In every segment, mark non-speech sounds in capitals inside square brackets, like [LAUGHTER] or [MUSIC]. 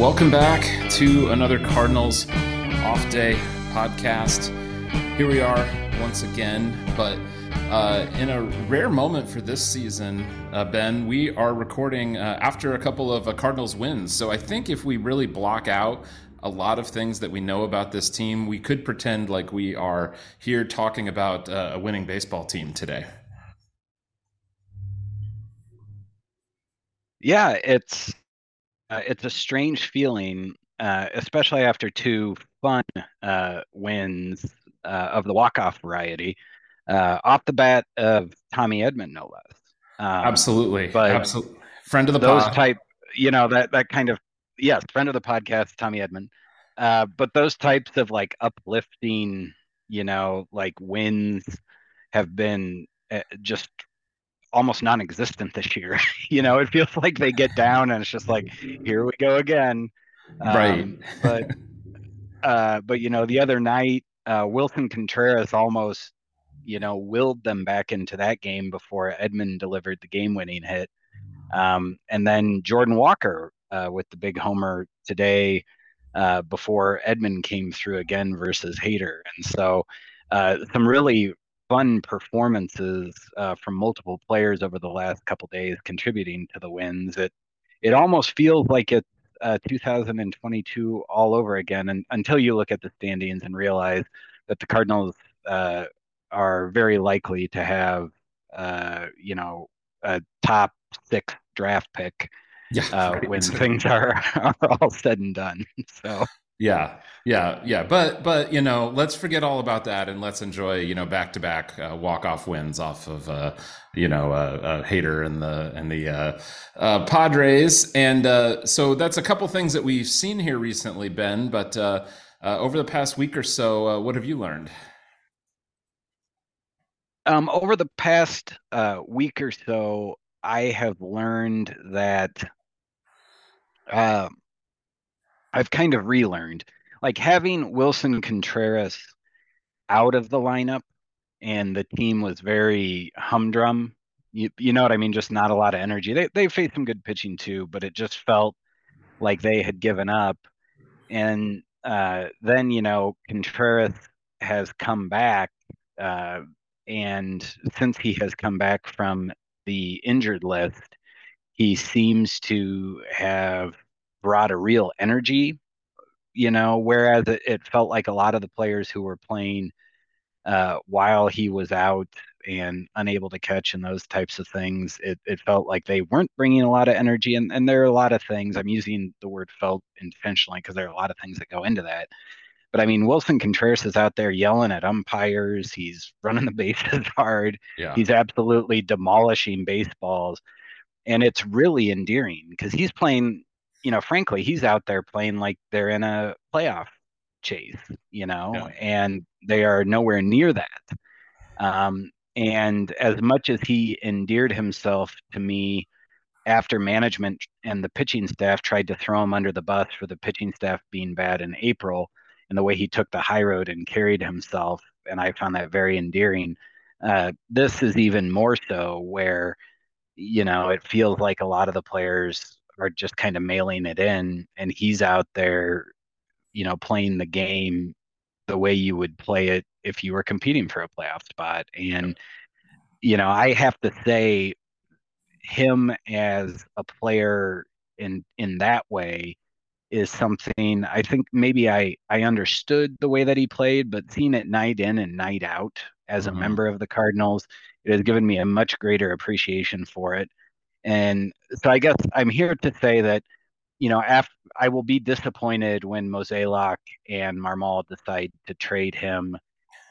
Welcome back to another Cardinals off day podcast. Here we are once again, but uh, in a rare moment for this season, uh, Ben, we are recording uh, after a couple of uh, Cardinals wins. So I think if we really block out a lot of things that we know about this team, we could pretend like we are here talking about uh, a winning baseball team today. Yeah, it's uh, it's a strange feeling, uh, especially after two fun uh, wins uh, of the walk-off variety, uh, off the bat of Tommy Edman, no less. Um, Absolutely, but Absolutely. friend of the those pod. type, you know that that kind of yes, friend of the podcast, Tommy Edman. Uh, but those types of like uplifting, you know, like wins have been just almost non-existent this year. [LAUGHS] you know, it feels like they get down and it's just like, here we go again. Right. Um, but [LAUGHS] uh, but you know, the other night, uh, Willson Contreras almost, you know, willed them back into that game before Edman delivered the game-winning hit. Um, and then Jordan Walker uh, with the big homer today uh, before Edman came through again versus Hader. And so uh, some really fun performances uh, from multiple players over the last couple days contributing to the wins. It it almost feels like it's uh, 2022 all over again, and until you look at the standings and realize that the Cardinals uh, are very likely to have uh, you know a top six draft pick yeah, [LAUGHS] uh, right. when things are, are [LAUGHS] all said and done. So yeah, yeah, yeah. But but you know, let's forget all about that and let's enjoy you know back to back walk off wins off of uh, you know uh, uh, Hader and the and the uh, uh, Padres. And uh, so that's a couple things that we've seen here recently, Ben. But uh, uh, over the past week or so, uh, what have you learned? Um, over the past uh, week or so, I have learned that. Uh, I've kind of relearned like having Willson Contreras out of the lineup and the team was very humdrum. You, you know what I mean? Just not a lot of energy. They they faced some good pitching too, but it just felt like they had given up. And uh, then you know Contreras has come back, uh, and since he has come back from the injured list, he seems to have brought a real energy, you know, whereas it, it felt like a lot of the players who were playing uh, while he was out and unable to catch and those types of things, it, it felt like they weren't bringing a lot of energy. And, and there are a lot of things, I'm using the word felt intentionally because there are a lot of things that go into that. But I mean, Willson Contreras is out there yelling at umpires. He's [LAUGHS] running the bases hard. Yeah. He's absolutely demolishing baseballs. And it's really endearing because he's playing you know, frankly, he's out there playing like they're in a playoff chase, you know, yeah. and they are nowhere near that. Um, and as much as he endeared himself to me after management and the pitching staff tried to throw him under the bus for the pitching staff being bad in April and the way he took the high road and carried himself, and I found that very endearing. Uh, this is even more so where, you know, it feels like a lot of the players are just kind of mailing it in and he's out there you know playing the game the way you would play it if you were competing for a playoff spot and you know i have to say him as a player in in that way is something I think maybe I I understood the way that he played, but seeing it night in and night out as a mm-hmm. member of the Cardinals, it has given me a much greater appreciation for it. And so I guess I'm here to say that, you know, after I will be disappointed when Mozeliak and Marmol decide to trade him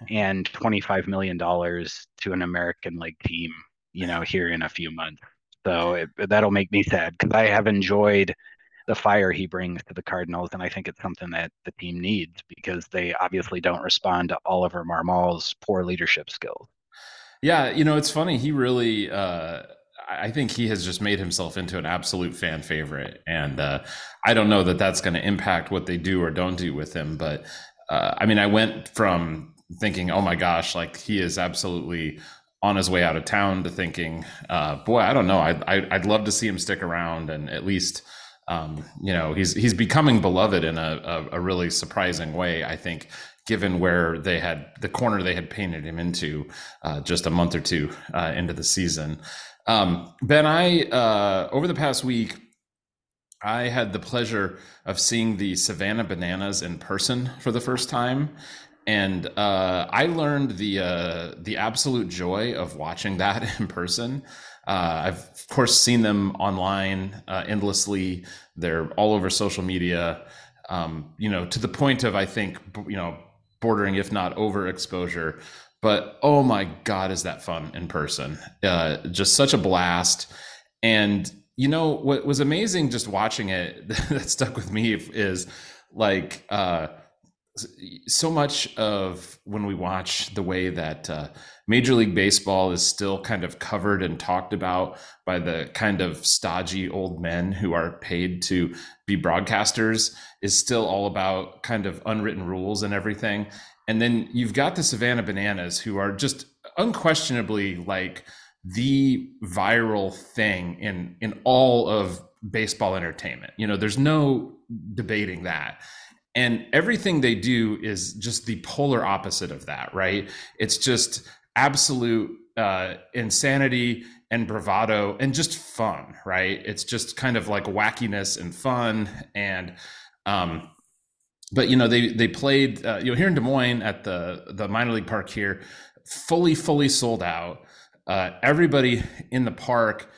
and $25 million to an American League team, you know, here in a few months. So it, that'll make me sad because I have enjoyed the fire he brings to the Cardinals, and I think it's something that the team needs because they obviously don't respond to Oliver Marmol's poor leadership skills. Yeah, you know, it's funny. He really, uh, I think he has just made himself into an absolute fan favorite, and uh, I don't know that that's going to impact what they do or don't do with him. But uh, I mean, I went from thinking, "Oh my gosh, like he is absolutely on his way out of town," to thinking, uh, "Boy, I don't know. I'd, I'd love to see him stick around and at least." um, you know, he's he's becoming beloved in a, a, a really surprising way. I think, given where they had the corner they had painted him into uh, just a month or two uh, into the season. Um, ben, I uh, over the past week, I had the pleasure of seeing the Savannah Bananas in person for the first time, and uh, I learned the uh, the absolute joy of watching that [LAUGHS] in person. Uh, I've of course seen them online uh, endlessly. They're all over social media. Um, you know, to the point of I think you know bordering, if not overexposure. But oh my God, is that fun in person? Uh, just such a blast. And you know what was amazing just watching it [LAUGHS] that stuck with me is like uh, so much of when we watch the way that uh, Major League Baseball is still kind of covered and talked about by the kind of stodgy old men who are paid to be broadcasters is still all about kind of unwritten rules and everything. And then you've got the Savannah Bananas who are just unquestionably like the viral thing in in all of baseball entertainment. You know, there's no debating that. And everything they do is just the polar opposite of that right? It's just absolute uh, insanity and bravado and just fun right? It's just kind of like wackiness and fun and um but you know they they played uh, you know here in des moines at the the minor league park here fully fully sold out. Uh, everybody in the park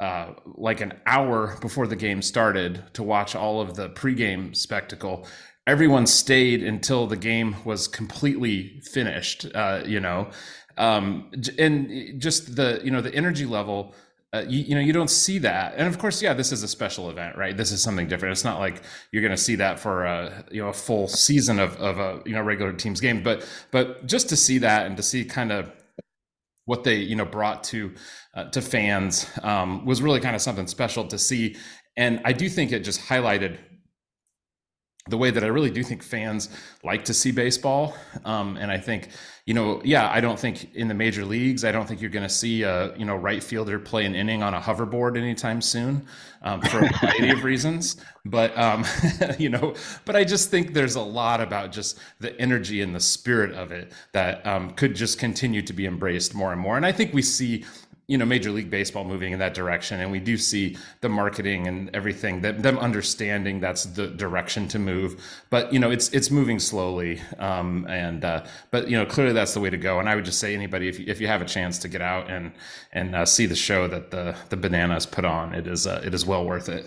uh, like an hour before the game started to watch all of the pregame spectacle everyone stayed until the game was completely finished uh, you know. Um, and just the you know the energy level uh, you, you, know you don't see that. And of course yeah this is a special event right? This is something different. It's not like you're going to see that for a you know a full season of, of a you know regular team's game. But but just to see that and to see kind of what they you know brought to uh, to fans um, was really kind of something special to see. And i do think it just highlighted the way that I really do think fans like to see baseball. Um, and I think, you know, yeah, I don't think in the major leagues, I don't think you're going to see a, you know, right fielder play an inning on a hoverboard anytime soon um, for a variety of reasons. But, um, [LAUGHS] you know, but I just think there's a lot about just the energy and the spirit of it that um, could just continue to be embraced more and more. And I think we see you know major league baseball moving in that direction and we do see the marketing and everything that them understanding that's the direction to move. But you know it's it's moving slowly um, and uh, but you know clearly that's the way to go. And i would just say anybody if you, if you have a chance to get out and and uh, see the show that the the bananas put on it is uh, it is well worth it.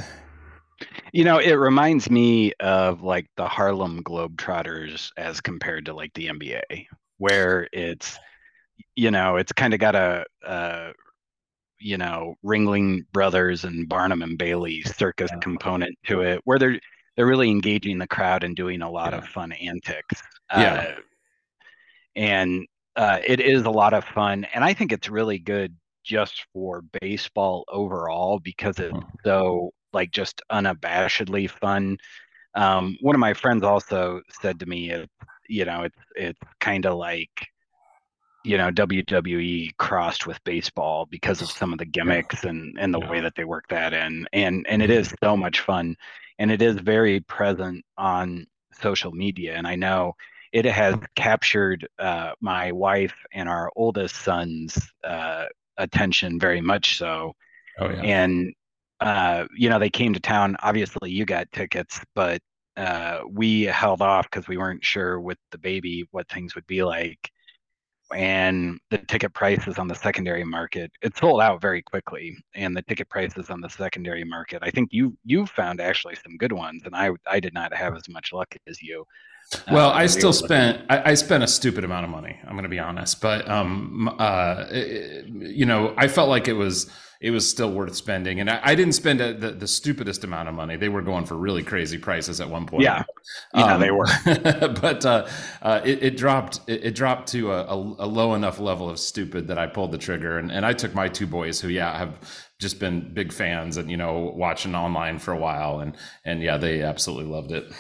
You know, it reminds me of like the Harlem Globetrotters as compared to like the NBA, where it's, you know, it's kind of got a, a you know Ringling Brothers and Barnum and Bailey [LAUGHS] circus yeah. component to it, where they're they're really engaging the crowd and doing a lot yeah. of fun antics. Yeah, uh, and uh, it is a lot of fun, and I think it's really good just for baseball overall because it's so like just unabashedly fun. Um, one of my friends also said to me, it, you know, it's it's kind of like you know WWE crossed with baseball because of some of the gimmicks and and the yeah. way that they work that in and and it is so much fun and it is very present on social media and I know it has captured uh, my wife and our oldest son's uh, attention very much so oh, yeah. and uh, you know they came to town obviously you got tickets but uh, we held off because we weren't sure with the baby what things would be like and the ticket prices on the secondary market it sold out very quickly and the ticket prices on the secondary market i think you you found actually some good ones and i i did not have as much luck as you well, uh, I still spent I, I, spent a stupid amount of money. I'm going to be honest, but um, uh, it, you know, I felt like it was it was still worth spending. And I, I didn't spend a, the, the stupidest amount of money. They were going for really crazy prices at one point. Yeah, yeah, um, they were. [LAUGHS] but uh, uh, it, it, dropped. It, it dropped to a, a, low enough level of stupid that I pulled the trigger. And, and I took my two boys, who yeah have just been big fans and you know watching online for a while, and and yeah, they absolutely loved it.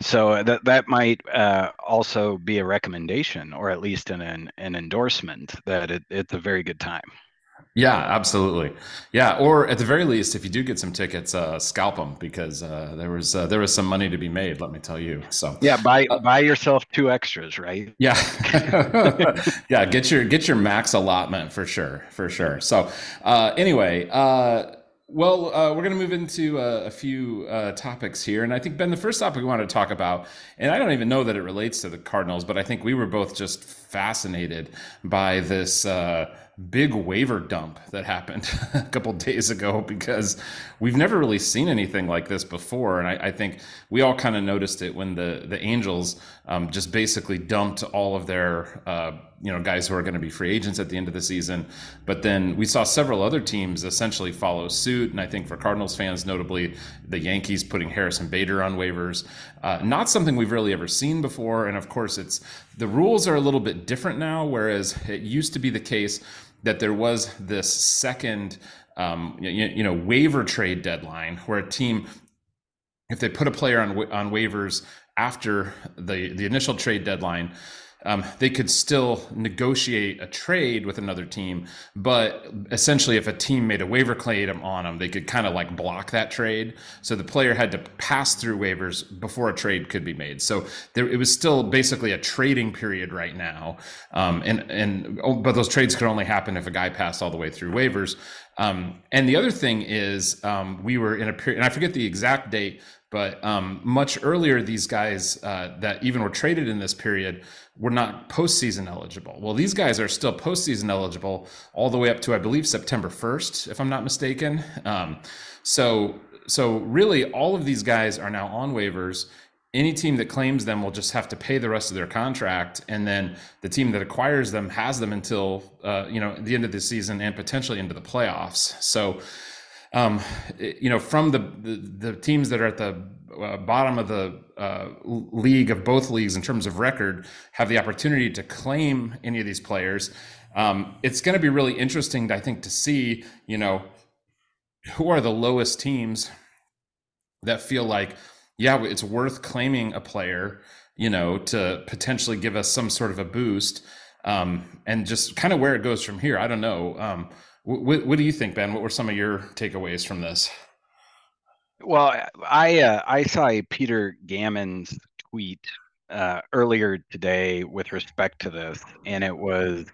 So that that might uh, also be a recommendation, or at least an an, an endorsement that it, it's a very good time. Yeah, absolutely. Yeah, or at the very least, if you do get some tickets, uh, scalp them because uh, there was uh, there was some money to be made. Let me tell you. So yeah, buy uh, buy yourself two extras, right? Yeah, [LAUGHS] [LAUGHS] yeah. Get your get your max allotment for sure, for sure. So uh, anyway, uh, well, uh, we're going to move into uh, a few uh, topics here. And I think, Ben, the first topic we want to talk about, and I don't even know that it relates to the Cardinals, but I think we were both just fascinated by this uh, big waiver dump that happened [LAUGHS] a couple days ago because we've never really seen anything like this before. And I, I think we all kind of noticed it when the the Angels um, just basically dumped all of their uh, you know guys who are going to be free agents at the end of the season. But then we saw several other teams essentially follow suit, and I think for Cardinals fans, notably the Yankees putting Harrison Bader on waivers, uh, not something we've really ever seen before. And of course, it's the rules are a little bit different now, whereas it used to be the case that there was this second, um, you, you, know, waiver trade deadline where a team, if they put a player on on waivers after the the initial trade deadline, um, they could still negotiate a trade with another team, but essentially, if a team made a waiver claim on them, they could kind of like block that trade. So the player had to pass through waivers before a trade could be made. So there, it was still basically a trading period right now, um, and and oh, but those trades could only happen if a guy passed all the way through waivers. Um, and the other thing is, um, we were in a period, and I forget the exact date, but um, much earlier, these guys uh, that even were traded in this period were not postseason eligible. Well, these guys are still postseason eligible all the way up to, I believe, September 1st, if I'm not mistaken. Um, so, so really, all of these guys are now on waivers. Any team that claims them will just have to pay the rest of their contract, and then the team that acquires them has them until uh, you know the end of the season and potentially into the playoffs. So um, you know, from the, the, the teams that are at the uh, bottom of the uh, league of both leagues in terms of record have the opportunity to claim any of these players. Um, it's going to be really interesting, I think, to see, you know, who are the lowest teams that feel like, yeah, it's worth claiming a player, you know, to potentially give us some sort of a boost, um, and just kind of where it goes from here. I don't know. Um, what, what do you think, Ben? What were some of your takeaways from this? Well, I uh, I saw a Peter Gammons tweet uh, earlier today with respect to this, and it was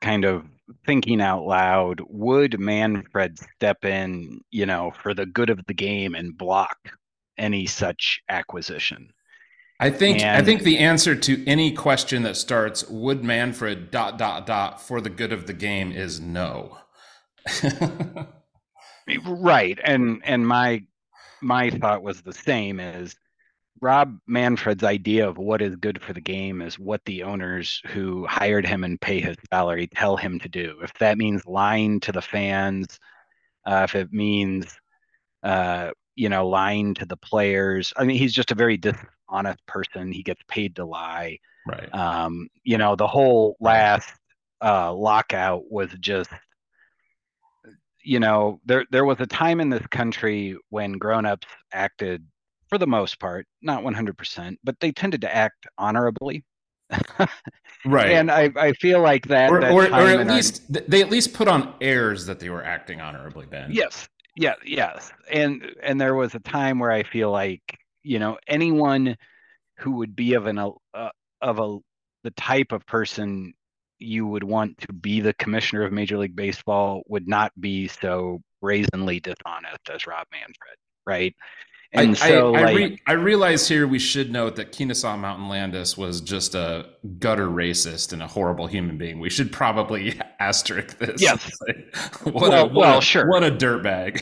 kind of thinking out loud. Would Manfred step in, you know, for the good of the game and block any such acquisition? I think and, I think the answer to any question that starts "Would Manfred dot dot dot for the good of the game" is no. [LAUGHS] right, and and my my thought was the same as Rob Manfred's idea of what is good for the game is what the owners who hired him and pay his salary tell him to do. If that means lying to the fans, uh, if it means uh, you know lying to the players, I mean he's just a very dishonest person. He gets paid to lie. Right. Um, you know, the whole last uh, lockout was just, you know, there there was a time in this country when grown-ups acted, for the most part, not 100%, but they tended to act honorably. [LAUGHS] right. And I, I feel like that, or, that or, or at least our... they at least put on airs that they were acting honorably, Ben. Yes. Yeah. Yes. And and there was a time where I feel like you know anyone who would be of an uh, of a the type of person you would want to be the commissioner of Major League Baseball would not be so brazenly dishonest as Rob Manfred, right? And I, so, I, I, re- I, realize here we should note that Kenesaw Mountain Landis was just a gutter racist and a horrible human being. We should probably [LAUGHS] asterisk this. Yes. [LAUGHS] what well, a, what well, a, sure. What a dirtbag.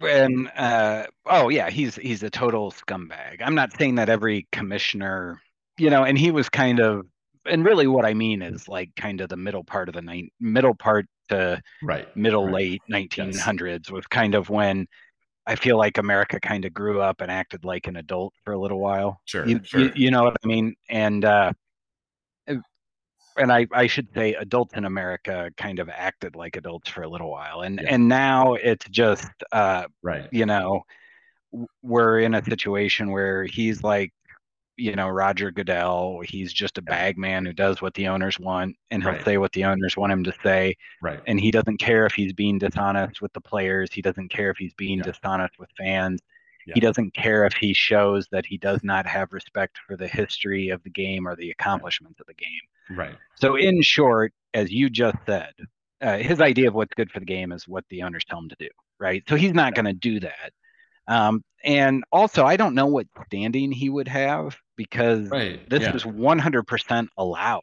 and [LAUGHS] uh, oh yeah, he's he's a total scumbag. I'm not saying that every commissioner, you know, and he was kind of, and really what I mean is like kind of the middle part of the night, middle part to right, middle right. late 1900s yes. was kind of when I feel like America kind of grew up and acted like an adult for a little while. Sure, you, sure. You, you know what I mean? And uh, and I, I should say adults in America kind of acted like adults for a little while. And yeah. and now it's just uh right. You know, we're in a situation where he's like you know, Roger Goodell. He's just a bag man who does what the owners want, and he'll Right. say what the owners want him to say. Right. And he doesn't care if he's being dishonest with the players. He doesn't care if he's being Yeah. dishonest with fans. Yeah. He doesn't care if he shows that he does not have respect for the history of the game or the accomplishments of the game. Right. So, in short, as you just said, uh, his idea of what's good for the game is what the owners tell him to do, right? So he's not going to do that. Um, and also, I don't know what standing he would have because Right. this yeah. is 100% allowed,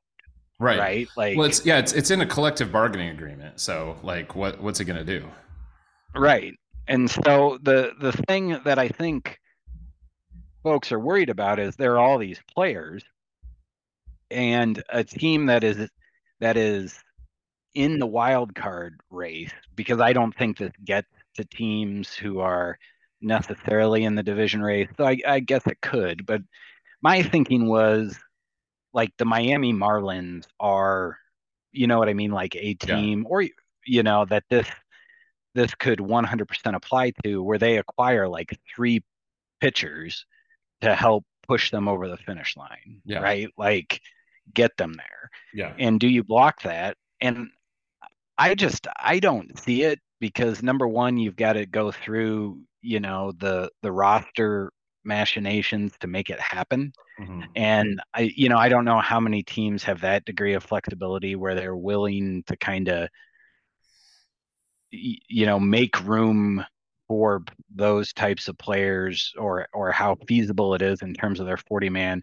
right. right? Like, Well, it's yeah, it's it's in a collective bargaining agreement. So like, what what's it gonna do? right. And so the the thing that I think folks are worried about is there are all these players and a team that is that is in the wild card race because I don't think this gets to teams who are necessarily in the division race. So I, I guess it could, but my thinking was like the Miami Marlins are, you know what I mean, like a Yeah. team or you know that this this could 100% apply to where they acquire like three pitchers to help push them over the finish line, Yeah. right? Like get them there Yeah. and do you block that and i just i don't see it because number one you've got to go through you know the the roster machinations to make it happen. Mhm. and i you know i don't know how many teams have that degree of flexibility where they're willing to kind of you know make room for those types of players or or how feasible it is in terms of their 40 man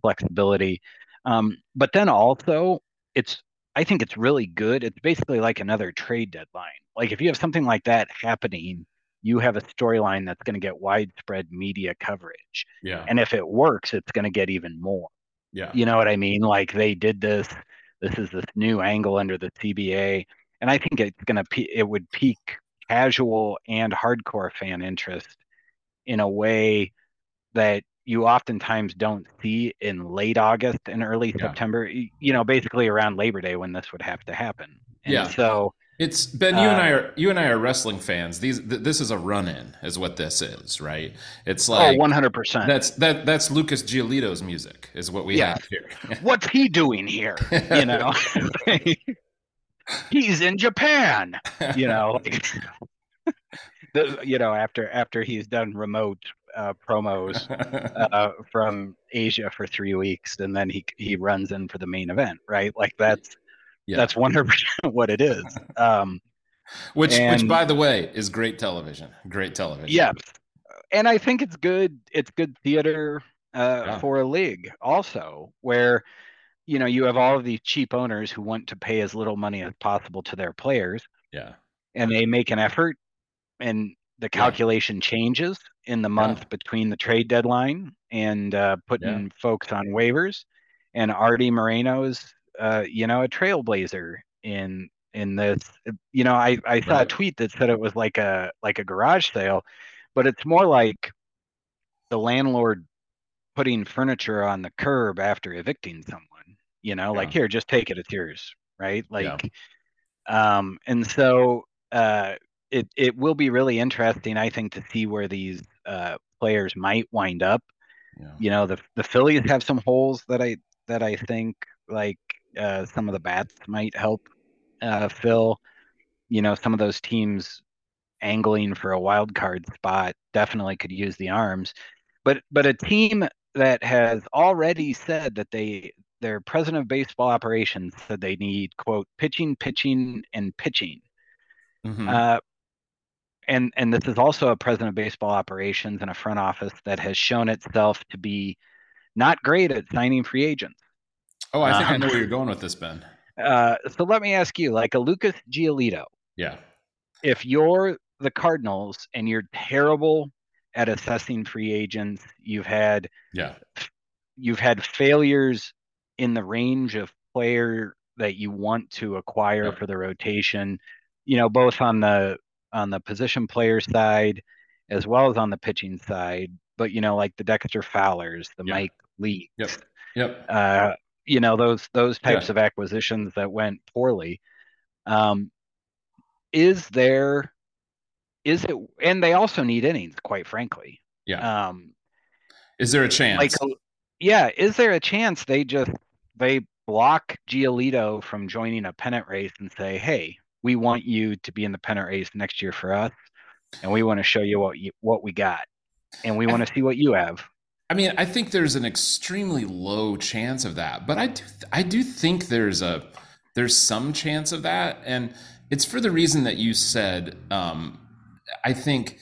flexibility. Um, but then also it's i think it's really good. It's basically like another trade deadline. Like if you have something like that happening you have a storyline that's going to get widespread media coverage Yeah. and if it works it's going to get even more Yeah. you know what I mean? Like they did this. This is this new angle under the CBA, and I think it's gonna pe- it would pique casual and hardcore fan interest in a way that you oftentimes don't see in late August and early Yeah. September. You know, basically around Labor Day when this would have to happen. And Yeah. So It's Ben. You and Uh, I are you and I are wrestling fans. These th- this is a run in, is what this is, right? It's oh, like one hundred percent. that's that that's Lucas Giolito's music, is what we Yeah. have here. [LAUGHS] What's he doing here? You know, [LAUGHS] he's in Japan. you know [LAUGHS] the, you know after after he's done remote uh, promos uh, from Asia for three weeks and then he he runs in for the main event right like that's Yeah. that's 100% [LAUGHS] what it is [LAUGHS] um which which by the way is great television. Great television. Yeah. and I think it's good it's good theater uh, Yeah. for a league also where you know you have all of these cheap owners who want to pay as little money as possible to their players Yeah. and they make an effort and the Yeah. calculation changes in the month Yeah. between the trade deadline and uh, putting folks on waivers and Arte Moreno's uh, you know a trailblazer in in this you know I, I saw a tweet that said it was like a like a garage sale but it's more like the landlord putting furniture on the curb after evicting someone you know like here just take it it's yours right? Like um and so uh it it will be really interesting i think to see where these uh players might wind up. Yeah. you know the the phillies have some holes that i that i think like uh some of the bats might help uh fill you know some of those teams angling for a wild card spot definitely could use the arms. But but a team that has already said that they their president of baseball operations said they need quote pitching pitching and pitching. Mhm. uh, and and this is also a president of baseball operations and a front office that has shown itself to be not great at signing free agents oh, I think I um, know where you're going with this, Ben. uh, so let me ask you like a lucas giolito Yeah. if you're the Cardinals and you're terrible at assessing free agents, you've had Yeah. you've had failures in the range of player that you want to acquire Yeah. for the rotation, you know, both on the on the position player side as well as on the pitching side. But you know, like the Dexter Fowlers, the Yeah. Mike Leakes, Yep. Yep. uh, you know, those those types Yeah. of acquisitions that went poorly. Um, is there is it and they also need innings, quite frankly. Yeah. Um, Is there a chance? like yeah, is there a chance they just they block Giolito from joining a pennant race and say, "Hey, we want you to be in the pennant race next year for us, and we want to show you what you, what we got, and we want to see what you have." I mean, I think there's an extremely low chance of that, but I do I do think there's a there's some chance of that, and it's for the reason that you said. Um, I think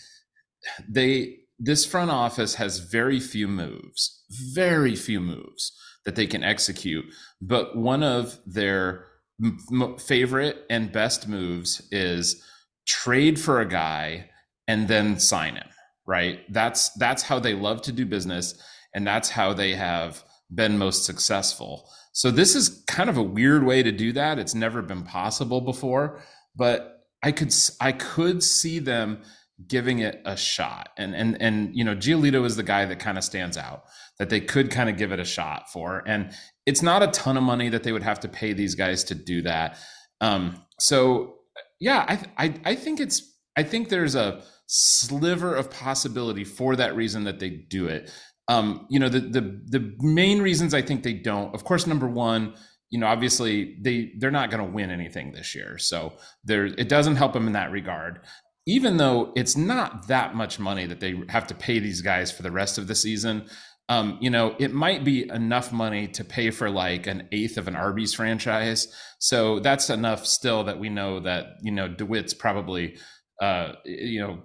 they this front office has very few moves, very few moves that they can execute. But one of their m- favorite and best moves is trade for a guy and then sign him. Right? That's that's how they love to do business, and that's how they have been most successful. So this is kind of a weird way to do that. It's never been possible before, but I could I could see them giving it a shot. And and and you know, Giolito is the guy that kind of stands out that they could kind of give it a shot for. And it's not a ton of money that they would have to pay these guys to do that. Um, so yeah, I, I I think it's I think there's a sliver of possibility for that reason that they do it. Um, you know, the the the main reasons I think they don't, of course, number one, you know, obviously they they're not going to win anything this year, so there it doesn't help them in that regard even though it's not that much money that they have to pay these guys for the rest of the season, um, you know, it might be enough money to pay for like an eighth of an Arby's franchise. So that's enough still that we know that, you know, DeWitt's probably, uh, you know,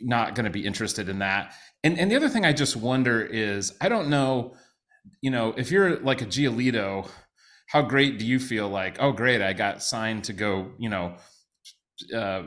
not going to be interested in that. And, and the other thing I just wonder is, I don't know, you know, if you're like a Giolito, how great do you feel like, oh, great, I got signed to go, you know, uh,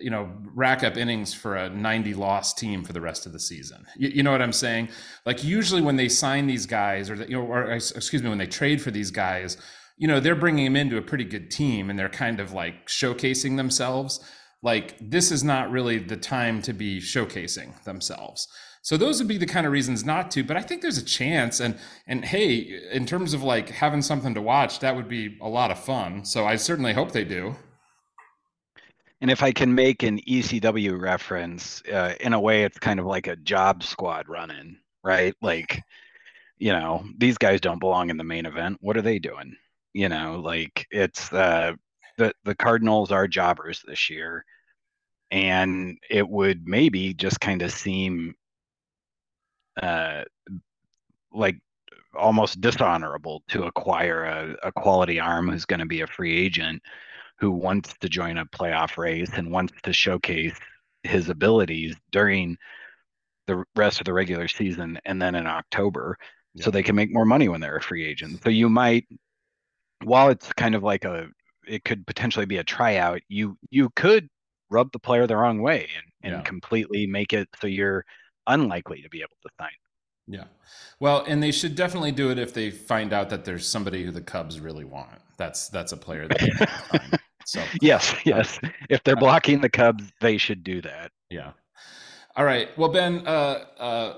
you know, rack up innings for a 90 loss team for the rest of the season. You, you, know what I'm saying? Like usually when they sign these guys, or you know, or excuse me, when they trade for these guys, you know, they're bringing them into a pretty good team, and they're kind of like showcasing themselves. Like this is not really the time to be showcasing themselves. So those would be the kind of reasons not to. But I think there's a chance, and and hey, in terms of like having something to watch, that would be a lot of fun. So I certainly hope they do. And if I can make an ECW reference, uh, in a way, it's kind of like a job squad running, right? Like, you know, these guys don't belong in the main event. What are they doing? You know, like it's uh, the the Cardinals are jobbers this year, and it would maybe just kind of seem uh, like almost dishonorable to acquire a, a quality arm who's going to be a free agent who wants to join a playoff race and wants to showcase his abilities during the rest of the regular season and then in October yeah. so they can make more money when they're a free agent. So you might while it's kind of like a it could potentially be a tryout, you you could rub the player the wrong way and, and yeah. completely make it so you're unlikely to be able to sign. Yeah. Well, and they should definitely do it if they find out that there's somebody who the Cubs really want. That's that's a player that [LAUGHS] So yes, uh, yes. If they're blocking the Cubs, they should do that. Yeah. All right. Well, Ben, uh, uh,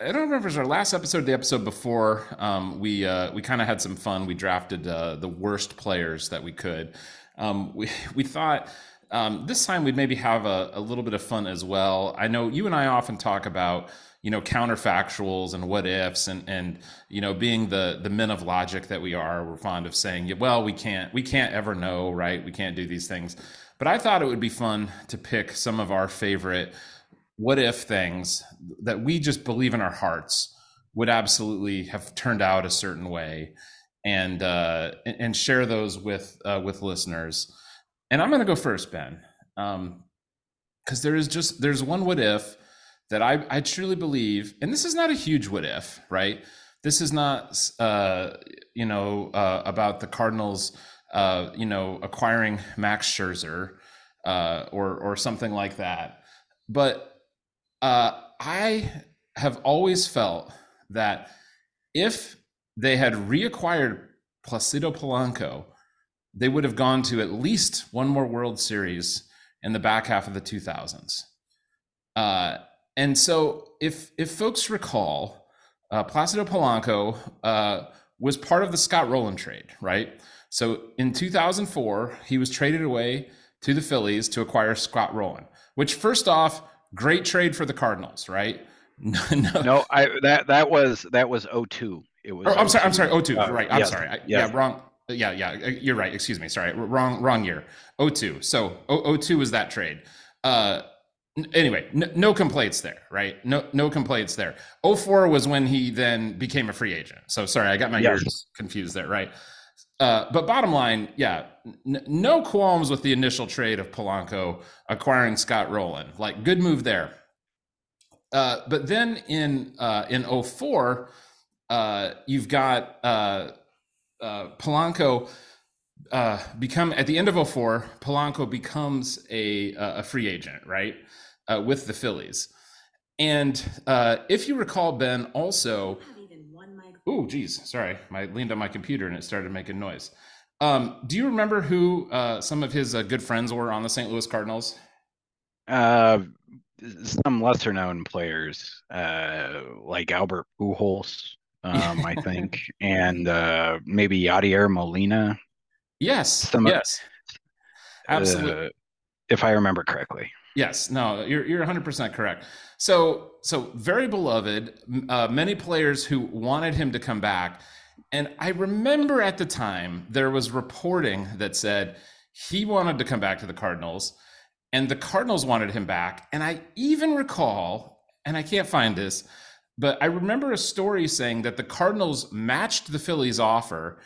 I don't remember if it was our last episode, the episode before. Um, we uh, we kind of had some fun. We drafted uh, the worst players that we could. Um, we [LAUGHS] we thought um, this time we'd maybe have a, a little bit of fun as well. I know you and I often talk about you know counterfactuals and what ifs and and you know being the the men of logic that we are we're fond of saying well we can't we can't ever know right we can't do these things but i thought it would be fun to pick some of our favorite what if things that we just believe in our hearts would absolutely have turned out a certain way and uh and share those with uh with listeners and i'm going to go first ben um because there is just there's one what if that I, I truly believe, and this is not a huge what if, right? This is not, uh, you know, uh, about the Cardinals, uh, you know, acquiring Max Scherzer uh, or or something like that. But uh, I have always felt that if they had reacquired Placido Polanco, they would have gone to at least one more World Series in the back half of the 2000s. Uh, and so, if if folks recall, uh, Placido Polanco uh, was part of the Scott Rolen trade, right? So in 2004, he was traded away to the Phillies to acquire Scott Rolen, which first off, great trade for the Cardinals, right? [LAUGHS] No, no, I that that was that was 02. It was. Oh, I'm sorry. I'm sorry. 02. Uh, right. I'm yes, sorry. I, yes. Yeah. Wrong. Yeah. Yeah. Uh, you're right. Excuse me. Sorry. Wrong. Wrong year. 02. So 02 was that trade. Uh, anyway, no, no, complaints there, right? No, no complaints there. 04 was when he then became a free agent. So sorry, I got my yes. years confused there, right? Uh, but bottom line, yeah, n- no qualms with the initial trade of Polanco acquiring Scott Rolen. Like, good move there. Uh, but then in uh, in 04, uh, you've got uh, Polanco become at the end of 04, Polanco becomes a a free agent, right? with the Phillies. And if you recall, Ben, also. Oh, geez, sorry. I leaned on my computer and it started making noise. Um, do you remember who uh, some of his uh, good friends were on the St. Louis Cardinals? Uh, some lesser known players, uh, like Albert Pujols, um, I think, [LAUGHS] and uh, maybe Yadier Molina. Yes. Some yes. Absolutely. if I remember correctly. Yes, no, you're you're 100% correct. So so very beloved, uh, many players who wanted him to come back, and I remember at the time there was reporting that said he wanted to come back to the Cardinals, and the Cardinals wanted him back, and I even recall, and I can't find this, but I remember a story saying that the Cardinals matched the Phillies offer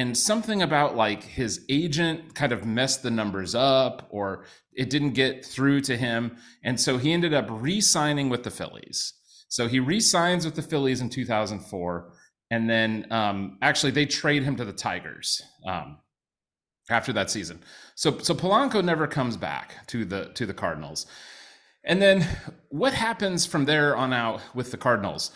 and something about like his agent kind of messed the numbers up or it didn't get through to him. And so he ended up re-signing with the phillies. So he re-signs with the phillies in 2004 and then um, actually they trade him to the tigers um, after that season. So so polanco never comes back to the to the cardinals. And then what happens from there on out with the cardinals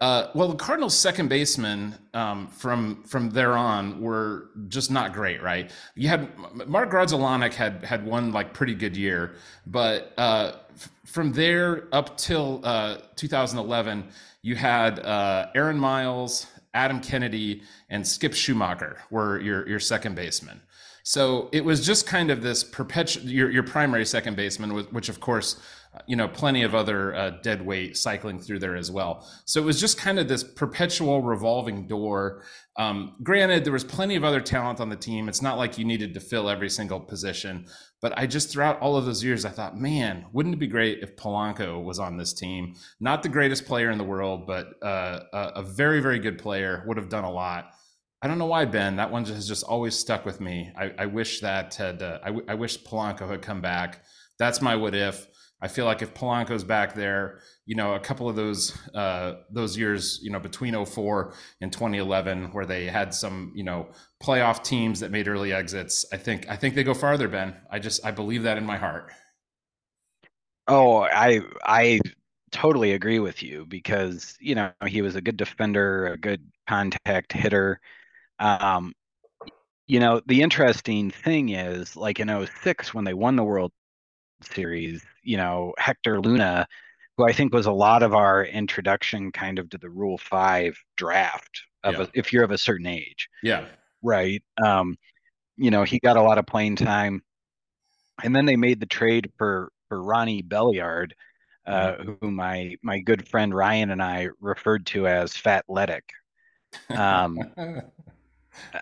uh, well, the Cardinals' second baseman um, from from there on were just not great, right? You had Mark Grudzielanek had had one like pretty good year, but uh, f- from there up till uh, 2011, you had uh, Aaron Miles, Adam Kennedy, and Skip Schumaker were your your second baseman. So it was just kind of this perpetual your your primary second baseman, which of course you know, plenty of other uh, dead weight cycling through there as well. So it was just kind of this perpetual revolving door. Um, granted, there was plenty of other talent on the team. It's not like you needed to fill every single position, but I just throughout all of those years, I thought, man, wouldn't it be great if Polanco was on this team? Not the greatest player in the world, but uh, a, very, very good player. Would have done a lot. I don't know why, Ben. That one has just always stuck with me. I, I wish that had. Uh, I, w- I wish Polanco had come back. That's my what if. I feel like if Polanco's back there, you know, a couple of those uh, those years, you know, between 04 and 2011, where they had some, you know, playoff teams that made early exits, I think I think they go farther. Ben, I just I believe that in my heart. Oh, I I totally agree with you because you know he was a good defender, a good contact hitter. Um, you know, the interesting thing is, like in 06, when they won the World Series, you know, Hector Luna, who I think was a lot of our introduction kind of to the Rule 5 draft of yeah. a, if you're of a certain age. Yeah. Right. Um, you know, he got a lot of playing time. And then they made the trade for for Ronnie Belliard, uh, mm-hmm. who my my good friend Ryan and I referred to as Fat Ledick. Um, [LAUGHS]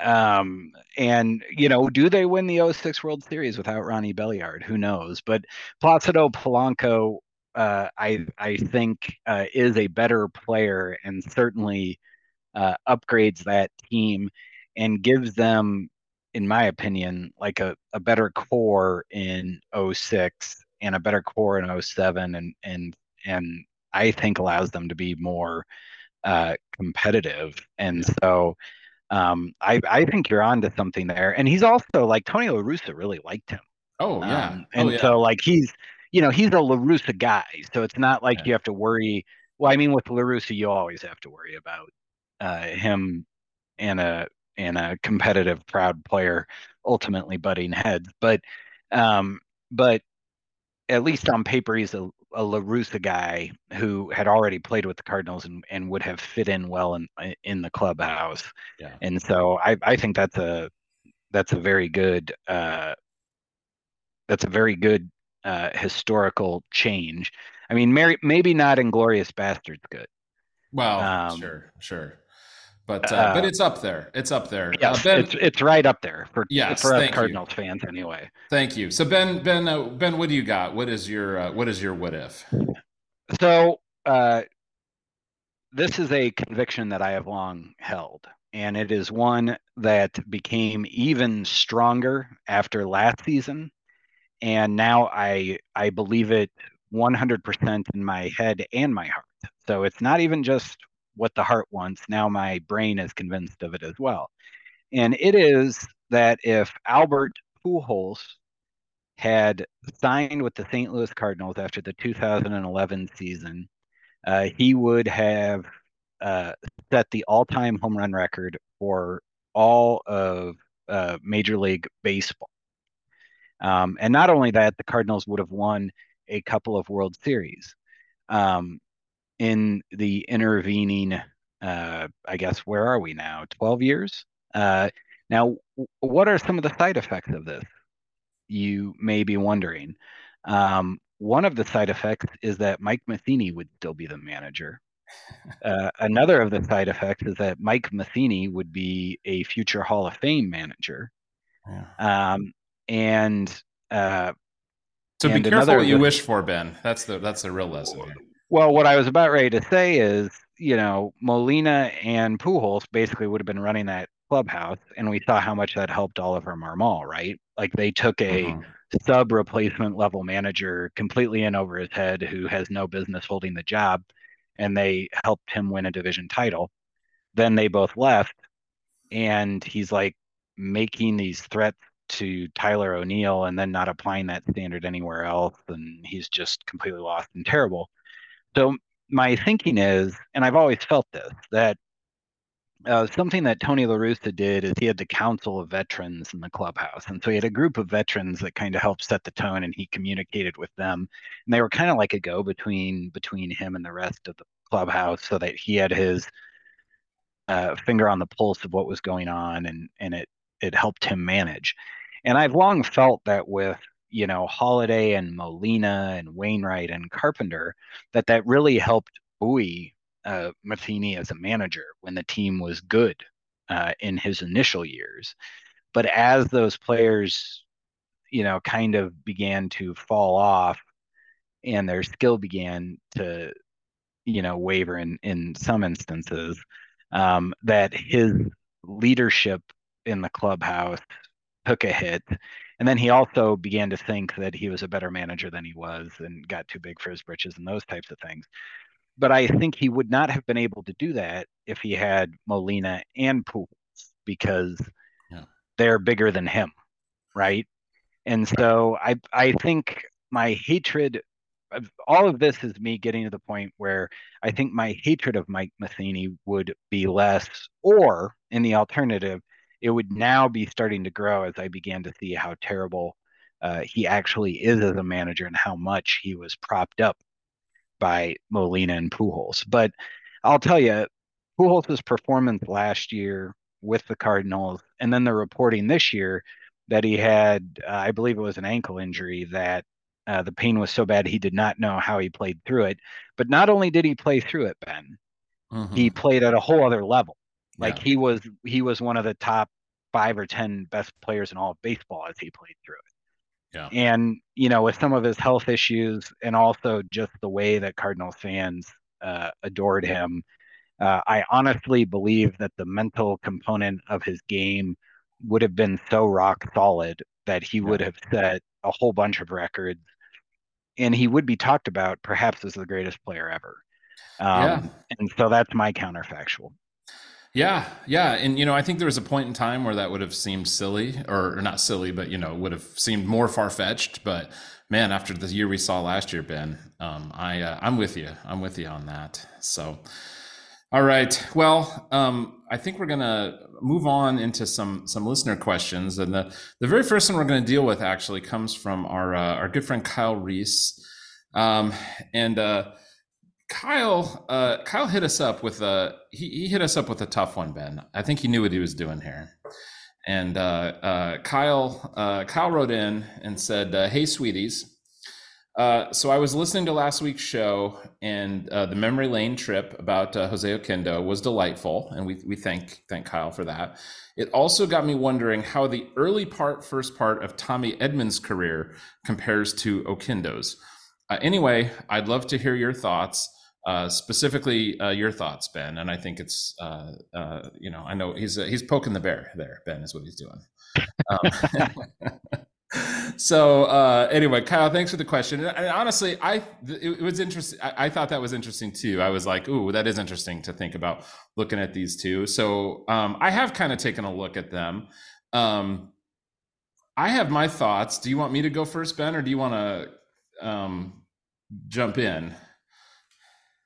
Um, and you know, do they win the 06 World Series without Ronnie Belliard? Who knows? But Placido Polanco, uh, I I think uh, is a better player and certainly uh, upgrades that team and gives them, in my opinion, like a, a better core in 06 and a better core in 07 and and and I think allows them to be more uh, competitive. And so um, I, I think you're on to something there. And he's also like Tony La Russa really liked him. Oh yeah. Um, and oh, yeah. so like he's you know, he's a La Russa guy. So it's not like yeah. you have to worry. Well, I mean with La Russa, you always have to worry about uh, him and a and a competitive proud player ultimately butting heads. But um but at least on paper he's a a La Russa guy who had already played with the Cardinals and, and would have fit in well in in the clubhouse. Yeah. And so I, I think that's a that's a very good uh, that's a very good uh, historical change. I mean, maybe not Inglourious Basterds good. Well, um, sure, sure. But uh, uh, but it's up there. It's up there. Uh, ben, it's it's right up there for yes, for us Cardinals you. fans anyway. Thank you. So Ben Ben uh, Ben, what do you got? What is your uh, what is your what if? So uh, this is a conviction that I have long held, and it is one that became even stronger after last season, and now I I believe it 100% in my head and my heart. So it's not even just what the heart wants. Now my brain is convinced of it as well. And it is that if Albert Pujols had signed with the St. Louis Cardinals after the 2011 season, uh, he would have uh, set the all-time home run record for all of uh, Major League Baseball. Um, and not only that, the Cardinals would have won a couple of World Series. Um, in the intervening, uh, I guess, where are we now? 12 years? Uh, now, what are some of the side effects of this? You may be wondering. Um, one of the side effects is that Mike Matheny would still be the manager. Uh, another of the side effects is that Mike Matheny would be a future Hall of Fame manager. Yeah. Um, and uh, so and be careful what you the, wish for, Ben. That's the that's the real lesson here. Well, what I was about ready to say is, you know, Molina and Pujols basically would have been running that clubhouse, and we saw how much that helped Oliver Marmol, right? Like they took a mm-hmm. sub replacement level manager completely in over his head who has no business holding the job, and they helped him win a division title. Then they both left, and he's like making these threats to Tyler O'Neill and then not applying that standard anywhere else, and he's just completely lost and terrible. So my thinking is, and I've always felt this, that uh, something that Tony La Russa did is he had the council of veterans in the clubhouse. And so he had a group of veterans that kind of helped set the tone and he communicated with them. And they were kind of like a go between between him and the rest of the clubhouse so that he had his uh, finger on the pulse of what was going on and and it it helped him manage. And I've long felt that with you know Holliday and Molina and Wainwright and Carpenter that that really helped buoy uh, Matheny as a manager when the team was good uh, in his initial years. But as those players, you know, kind of began to fall off and their skill began to, you know, waver in, in some instances, um, that his leadership in the clubhouse took a hit and then he also began to think that he was a better manager than he was and got too big for his britches and those types of things. But I think he would not have been able to do that if he had Molina and Pujols because yeah. they're bigger than him, right? And so I I think my hatred of all of this is me getting to the point where I think my hatred of Mike Matheny would be less, or in the alternative, it would now be starting to grow as I began to see how terrible uh, he actually is as a manager and how much he was propped up by Molina and Pujols. But I'll tell you, Pujols' performance last year with the Cardinals, and then the reporting this year that he had, uh, I believe it was an ankle injury that uh, the pain was so bad he did not know how he played through it. But not only did he play through it, Ben, mm-hmm. he played at a whole other level. Like yeah. he was he was one of the top five or ten best players in all of baseball as he played through it. Yeah. And you know, with some of his health issues and also just the way that Cardinals fans uh, adored him, uh, I honestly believe that the mental component of his game would have been so rock solid that he yeah. would have set a whole bunch of records, and he would be talked about perhaps as the greatest player ever. Um, yeah. And so that's my counterfactual. Yeah, yeah, and you know, I think there was a point in time where that would have seemed silly, or, or not silly, but you know, would have seemed more far fetched. But man, after the year we saw last year, Ben, um, I uh, I'm with you. I'm with you on that. So, all right, well, um, I think we're gonna move on into some some listener questions, and the the very first one we're to deal with actually comes from our uh, our good friend Kyle Reese, um, and. Uh, Kyle, uh, Kyle hit us up with a he, he hit us up with a tough one, Ben. I think he knew what he was doing here. And uh, uh, Kyle, uh, Kyle wrote in and said, uh, "Hey, sweeties, Uh, so I was listening to last week's show, and the memory lane trip about Jose Oquendo was delightful, and we we thank thank Kyle for that. It also got me wondering how the early part, first part of Tommy Edman's career compares to Oquendo's. Uh, anyway, I'd love to hear your thoughts. Uh, specifically, uh, your thoughts, Ben, and I think it's, you know, I know he's he's poking the bear there. Ben is what he's doing. Um, [LAUGHS] so uh, anyway, Kyle, thanks for the question. And honestly, I it, was interesting. I, I, thought that was interesting too. I was like, "Ooh, that is interesting to think about looking at these two. So um, I have kind of taken a look at them. Um, I have my thoughts. Do you want me to go first, Ben, or do you want to um, jump in?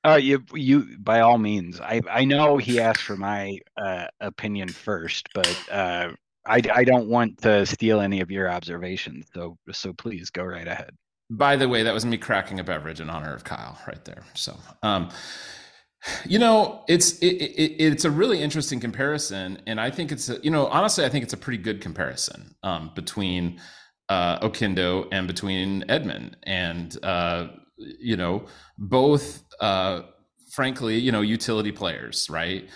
Uh, you, you, by all means. I, I know he asked for my uh, opinion first, but uh, I, I don't want to steal any of your observations, so so please go right ahead. By the way, that was me cracking a beverage in honor of Kyle right there. So, um, you know, it's it, it, it's a really interesting comparison, and I think it's a, you know honestly, I think it's a pretty good comparison um, between uh, Oquendo and between Edman, and uh, you know both, uh, frankly, you know, utility players, right?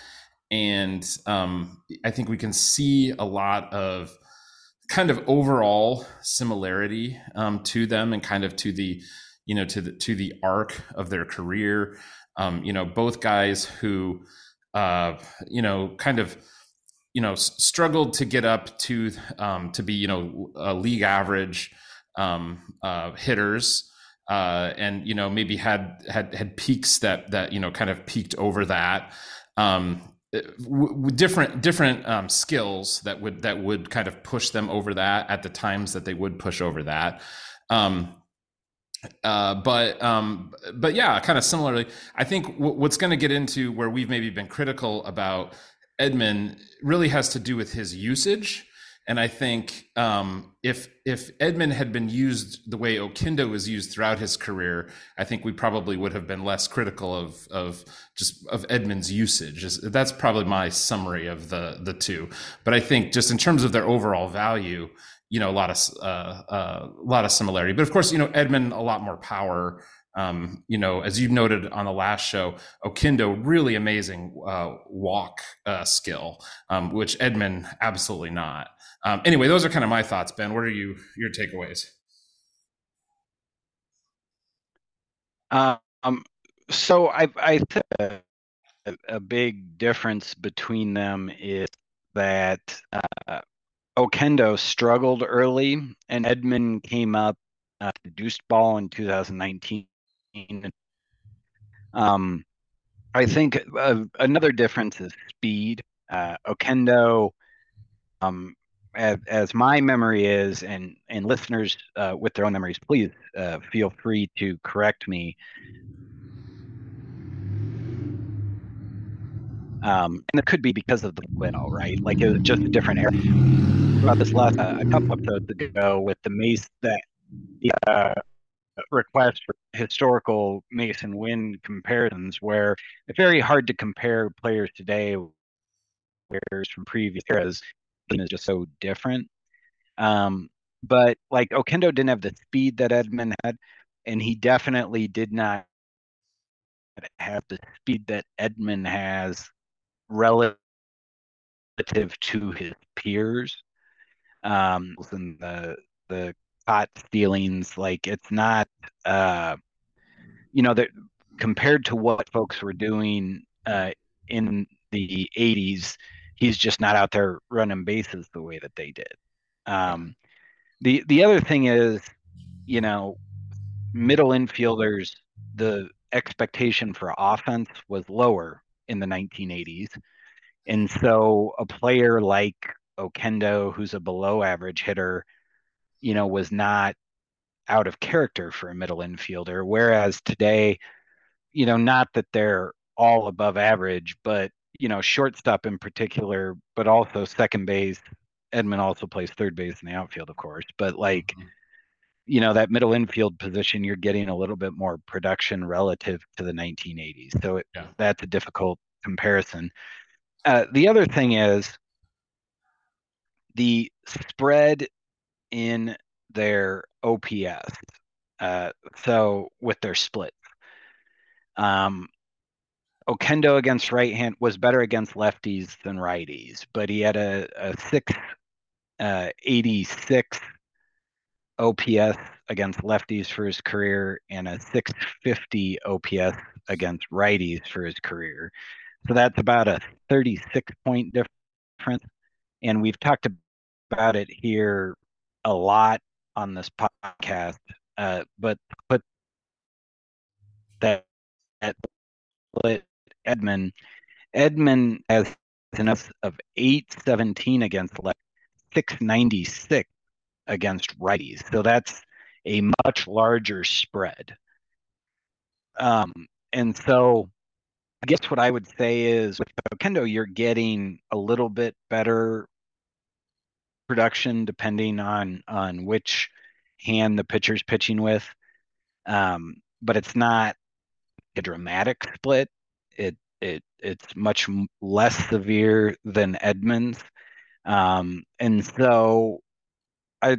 and um, I think we can see a lot of kind of overall similarity um, to them and kind of to the you know to the to the arc of their career. Um, you know, both guys who uh, you know kind of you know struggled to get up to um, to be you know league average um, uh, hitters. Uh, and you know maybe had had had peaks that that you know kind of peaked over that um, w- different different um, skills that would that would kind of push them over that at the times that they would push over that. Um, uh, but um, but yeah, kind of similarly, I think w- what's going to get into where we've maybe been critical about Edman really has to do with his usage and I think um, if if Edman had been used the way Oquendo was used throughout his career, I think we probably would have been less critical of of just of Edman's usage. That's probably my summary of the the two. But I think just in terms of their overall value, you know, a lot of uh, uh, a lot of similarity. But of course, you know, Edman a lot more power. Um, you know, as you noted on the last show, Oquendo really amazing uh, walk uh, skill, um, which Edman absolutely not. Um, anyway, those are kind of my thoughts. Ben, what are you your takeaways? Um, so I I think a, big difference between them is that uh, Oquendo struggled early, and Edman came up uh, reduced ball in 2019. Um, I think uh, another difference is speed. Uh, Oquendo um, as, as my memory is, and and listeners uh, with their own memories, please uh, feel free to correct me. Um, and it could be because of the widow, right? Like it was just a different era. About this last uh, a couple episodes ago with the Mace that uh, request for historical Masyn Winn comparisons, where it's very hard to compare players today players from previous eras is just so different. Um, but like Oquendo didn't have the speed that Edman had, and he definitely did not have the speed that Edman has relative to his peers. Um, and the the caught stealings, like it's not, uh, you know, that compared to what folks were doing uh, in the 80s, he's just not out there running bases the way that they did. Um, the the other thing is, you know, middle infielders, the expectation for offense was lower in the 1980s, and so a player like Oquendo, who's a below average hitter, you know, was not out of character for a middle infielder. Whereas today, you know, not that they're all above average, but you know, shortstop in particular, but also second base. Edman also plays third base in the outfield, of course. But like, mm-hmm. you know, that middle infield position, you're getting a little bit more production relative to the 1980s. So it, yeah. that's a difficult comparison. Uh, the other thing is the spread in their OPS. Uh, so with their splits. Um, Oquendo against right hand was better against lefties than righties, but he had a, a 686 uh, OPS against lefties for his career and a 650 OPS against righties for his career. So that's about a 36 point difference. And we've talked about it here a lot on this podcast, uh, but put that, that split Edman. Edman has an of 817 against left, 696 against righties. So that's a much larger spread. Um, and so I guess what I would say is with Oquendo, you're getting a little bit better production depending on on which hand the pitcher's pitching with. Um, but it's not a dramatic split. It it it's much less severe than Edman's, um, and so I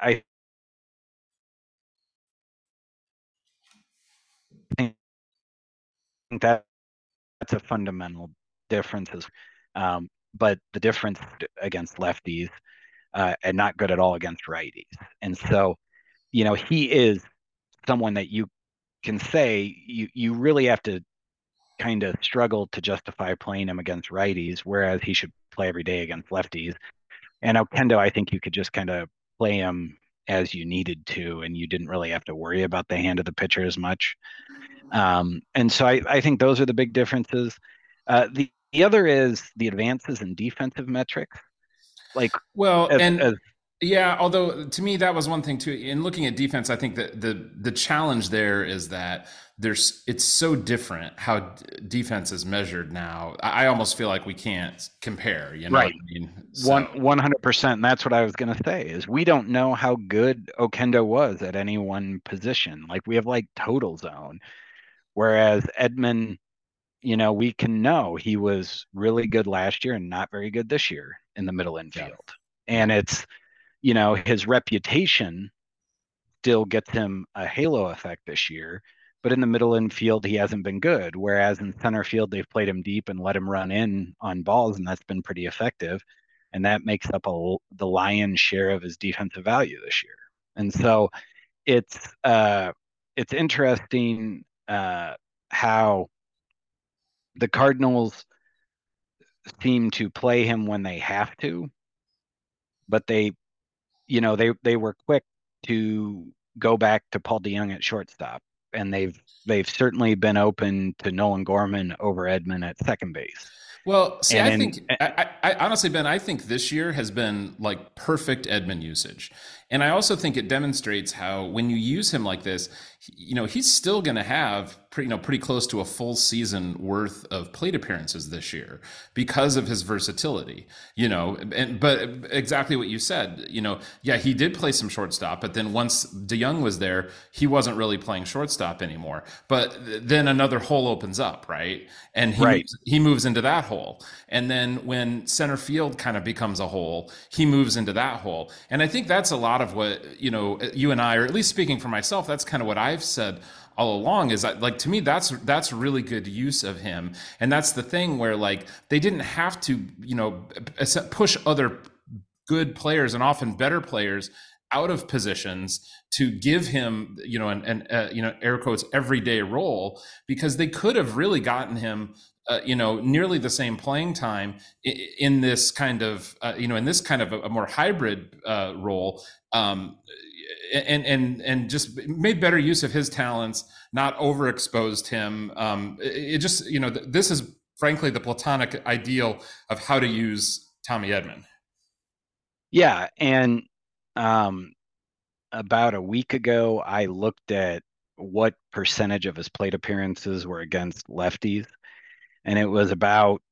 I think that that's a fundamental difference. Um, but the difference against lefties uh, and not good at all against righties. And so, you know, he is someone that you can say you you really have to kind of struggle to justify playing him against righties, whereas he should play every day against lefties. And Oquendo, I think you could just kind of play him as you needed to, and you didn't really have to worry about the hand of the pitcher as much. Um, and so I, I think those are the big differences. Uh, the the other is the advances in defensive metrics. Like well, as, and as, yeah, although to me that was one thing too. In looking at defense, I think that the the challenge there is that there's it's so different how d- defense is measured now. I, I, almost feel like we can't compare. You know, right? I mean? so. One one hundred percent. And that's what I was going to say is we don't know how good Oquendo was at any one position. Like we have like total zone, whereas Edman, you know, we can know he was really good last year and not very good this year in the middle infield, yeah. and it's you know, his reputation still gets him a halo effect this year. But in the middle infield, he hasn't been good. Whereas in center field, they've played him deep and let him run in on balls, and that's been pretty effective. And that makes up a, the lion's share of his defensive value this year. And so it's uh, it's interesting uh, how the Cardinals seem to play him when they have to, but they you know, they they were quick to go back to Paul DeJong at shortstop, and they've they've certainly been open to Nolan Gorman over Edman at second base. Well, see, and I think I, I, honestly, Ben, I think this year has been like perfect Edman usage, and I also think it demonstrates how when you use him like this, you know, he's still going to have pretty, you know, pretty close to a full season worth of plate appearances this year because of his versatility, you know, and, but exactly what you said, you know, yeah, he did play some shortstop, but then once DeJong was there, he wasn't really playing shortstop anymore, but then another hole opens up, right? And he, right. Moves, he moves into that hole. And then when center field kind of becomes a hole, he moves into that hole. And I think that's a lot of what, you know, you and I, or at least speaking for myself, that's kind of what I've said all along is that like to me that's that's really good use of him. And that's the thing where like they didn't have to you know push other good players and often better players out of positions to give him you know an, an uh, you know air quotes everyday role because they could have really gotten him uh, you know nearly the same playing time in, this kind of uh, you know in this kind of a, a more hybrid uh, role um, and and and just made better use of his talents, not overexposed him. Um, it, just you know th- this is frankly the platonic ideal of how to use Tommy Edman. Yeah, and um, about a week ago, I looked at what percentage of his plate appearances were against lefties, and it was about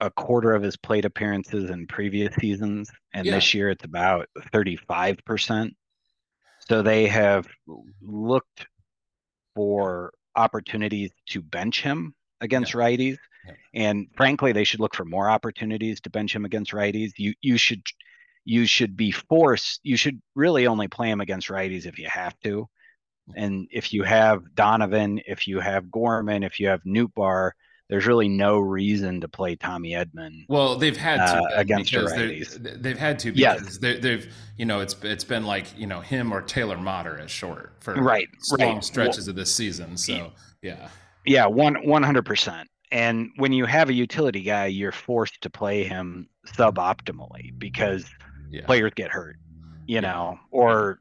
a quarter of his plate appearances in previous seasons, and yeah. this year it's about thirty-five percent. So they have looked for opportunities to bench him against yeah. righties. Yeah. And frankly, they should look for more opportunities to bench him against righties. You you should you should be forced. You should really only play him against righties if you have to. Mm-hmm. And if you have Donovan, if you have Gorman, if you have Nootbaar, there's really no reason to play Tommy Edman. Well, they've had to uh, against righties. They've had to because they, have you know it's it's been like you know him or Taylor Motter at short for right long right. stretches well, of this season. So yeah, yeah, one one hundred percent. And when you have a utility guy, you're forced to play him suboptimally because yeah. players get hurt, you yeah. know, or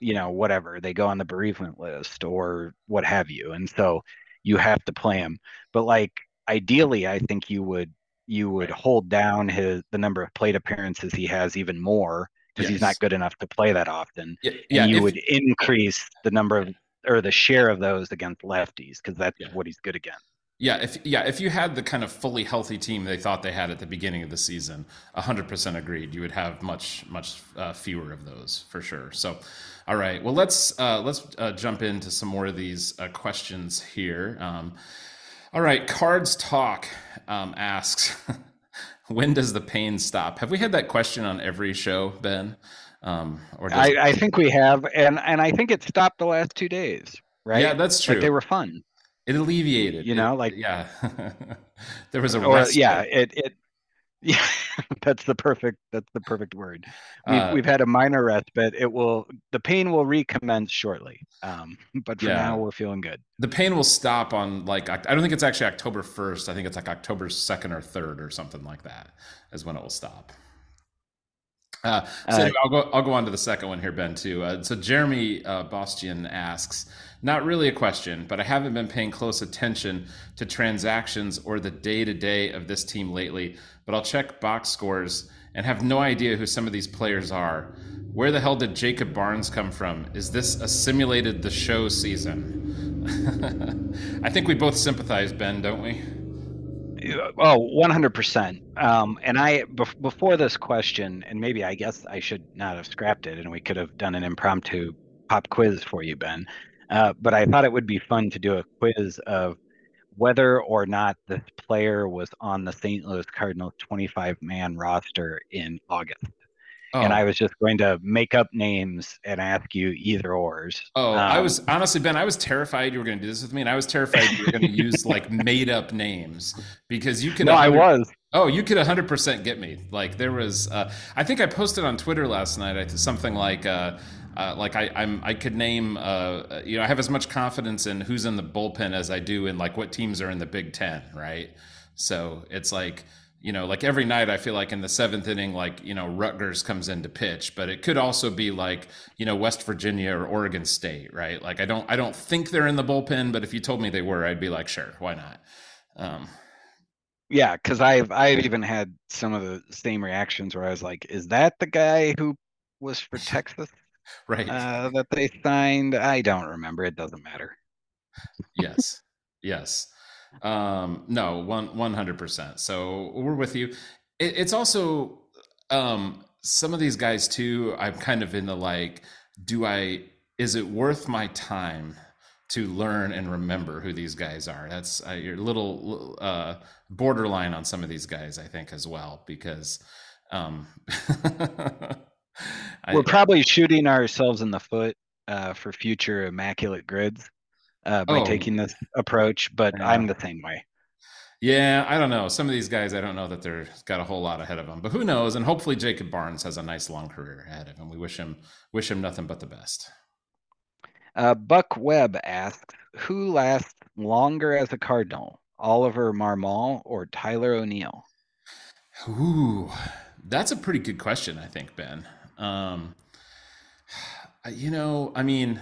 you know whatever they go on the bereavement list or what have you, and so you have to play him. But like ideally, I think you would you would hold down his the number of plate appearances he has even more because yes. he's not good enough to play that often. Yeah, yeah and you if, would increase the number of or the share of those against lefties because that's yeah. what he's good against. Yeah, if yeah, if you had the kind of fully healthy team they thought they had at the beginning of the season, hundred percent agreed. You would have much much uh, fewer of those for sure. So, all right, well let's uh, let's uh, jump into some more of these uh, questions here. Um, all right, Cards Talk um, asks, [LAUGHS] when does the pain stop? Have we had that question on every show, Ben? Um, or I, I think we have, and and I think it stopped the last two days. Right? Yeah, that's true. Like they were fun. It alleviated. You know, it, like yeah, [LAUGHS] there was a or, yeah. It it yeah, [LAUGHS] that's the perfect that's the perfect word. We've, uh, we've had a minor rest, but It will the pain will recommence shortly. Um, but for yeah. now we're feeling good. The pain will stop on like I don't think it's actually October first. I think it's like October second or third or something like that is when it will stop. Uh, so uh, anyway, I'll go. I'll go on to the second one here, Ben. Too. Uh, so Jeremy uh, Bostian asks, not really a question, but I haven't been paying close attention to transactions or the day to day of this team lately. But I'll check box scores and have no idea who some of these players are. Where the hell did Jacob Barnes come from? Is this a simulated the show season? [LAUGHS] I think we both sympathize, Ben, don't we? Oh, 100%. Um, and I, before this question, and maybe I guess I should not have scrapped it and we could have done an impromptu pop quiz for you, Ben. Uh, but I thought it would be fun to do a [LAUGHS] quiz of whether or not this player was on the St. Louis Cardinals 25 man roster in August. Oh. And I was just going to make up names and ask you either ors. Oh, um, I was honestly, Ben, I was terrified you were going to do this with me, and I was terrified you were going to use like [LAUGHS] made up names because you could. No, I was. Oh, you could 100% get me. Like there was, uh, I think I posted on Twitter last night something like, uh, uh, like I, I'm, I could name, uh, you know, I have as much confidence in who's in the bullpen as I do in like what teams are in the Big Ten, right? So it's like you know, like every night I feel like in the seventh inning, like, you know, Rutgers comes in to pitch, but it could also be like, you know, West Virginia or Oregon State, right? Like I don't I don't think they're in the bullpen, but if you told me they were, I'd be like, sure, why not? Um yeah, because I've I've even had some of the same reactions where I was like, is that the guy who was for [LAUGHS] Texas? [LAUGHS] right. Uh, that they signed. I don't remember. It doesn't matter. yes. Yes. Um, no, one one hundred percent. So we're with you. It, it's also um, some of these guys too. I'm kind of in the like, do I? Is it worth my time to learn and remember who these guys are? That's uh, you're a little uh, borderline on some of these guys, I think, as well, because. Um, [LAUGHS] we're probably shooting ourselves in the foot uh, for future immaculate grids uh, by oh. taking this approach, but yeah. I'm the same way. Yeah, I don't know. Some of these guys, I don't know that they're got a whole lot ahead of them, but who knows? And hopefully, Jacob Barnes has a nice long career ahead of him. We wish him wish him nothing but the best. Uh, Buck Webb asks, "Who lasts longer as a Cardinal, Oliver Marmol or Tyler O'Neill?" Ooh, that's a pretty good question. I think Ben. Um, you know, I mean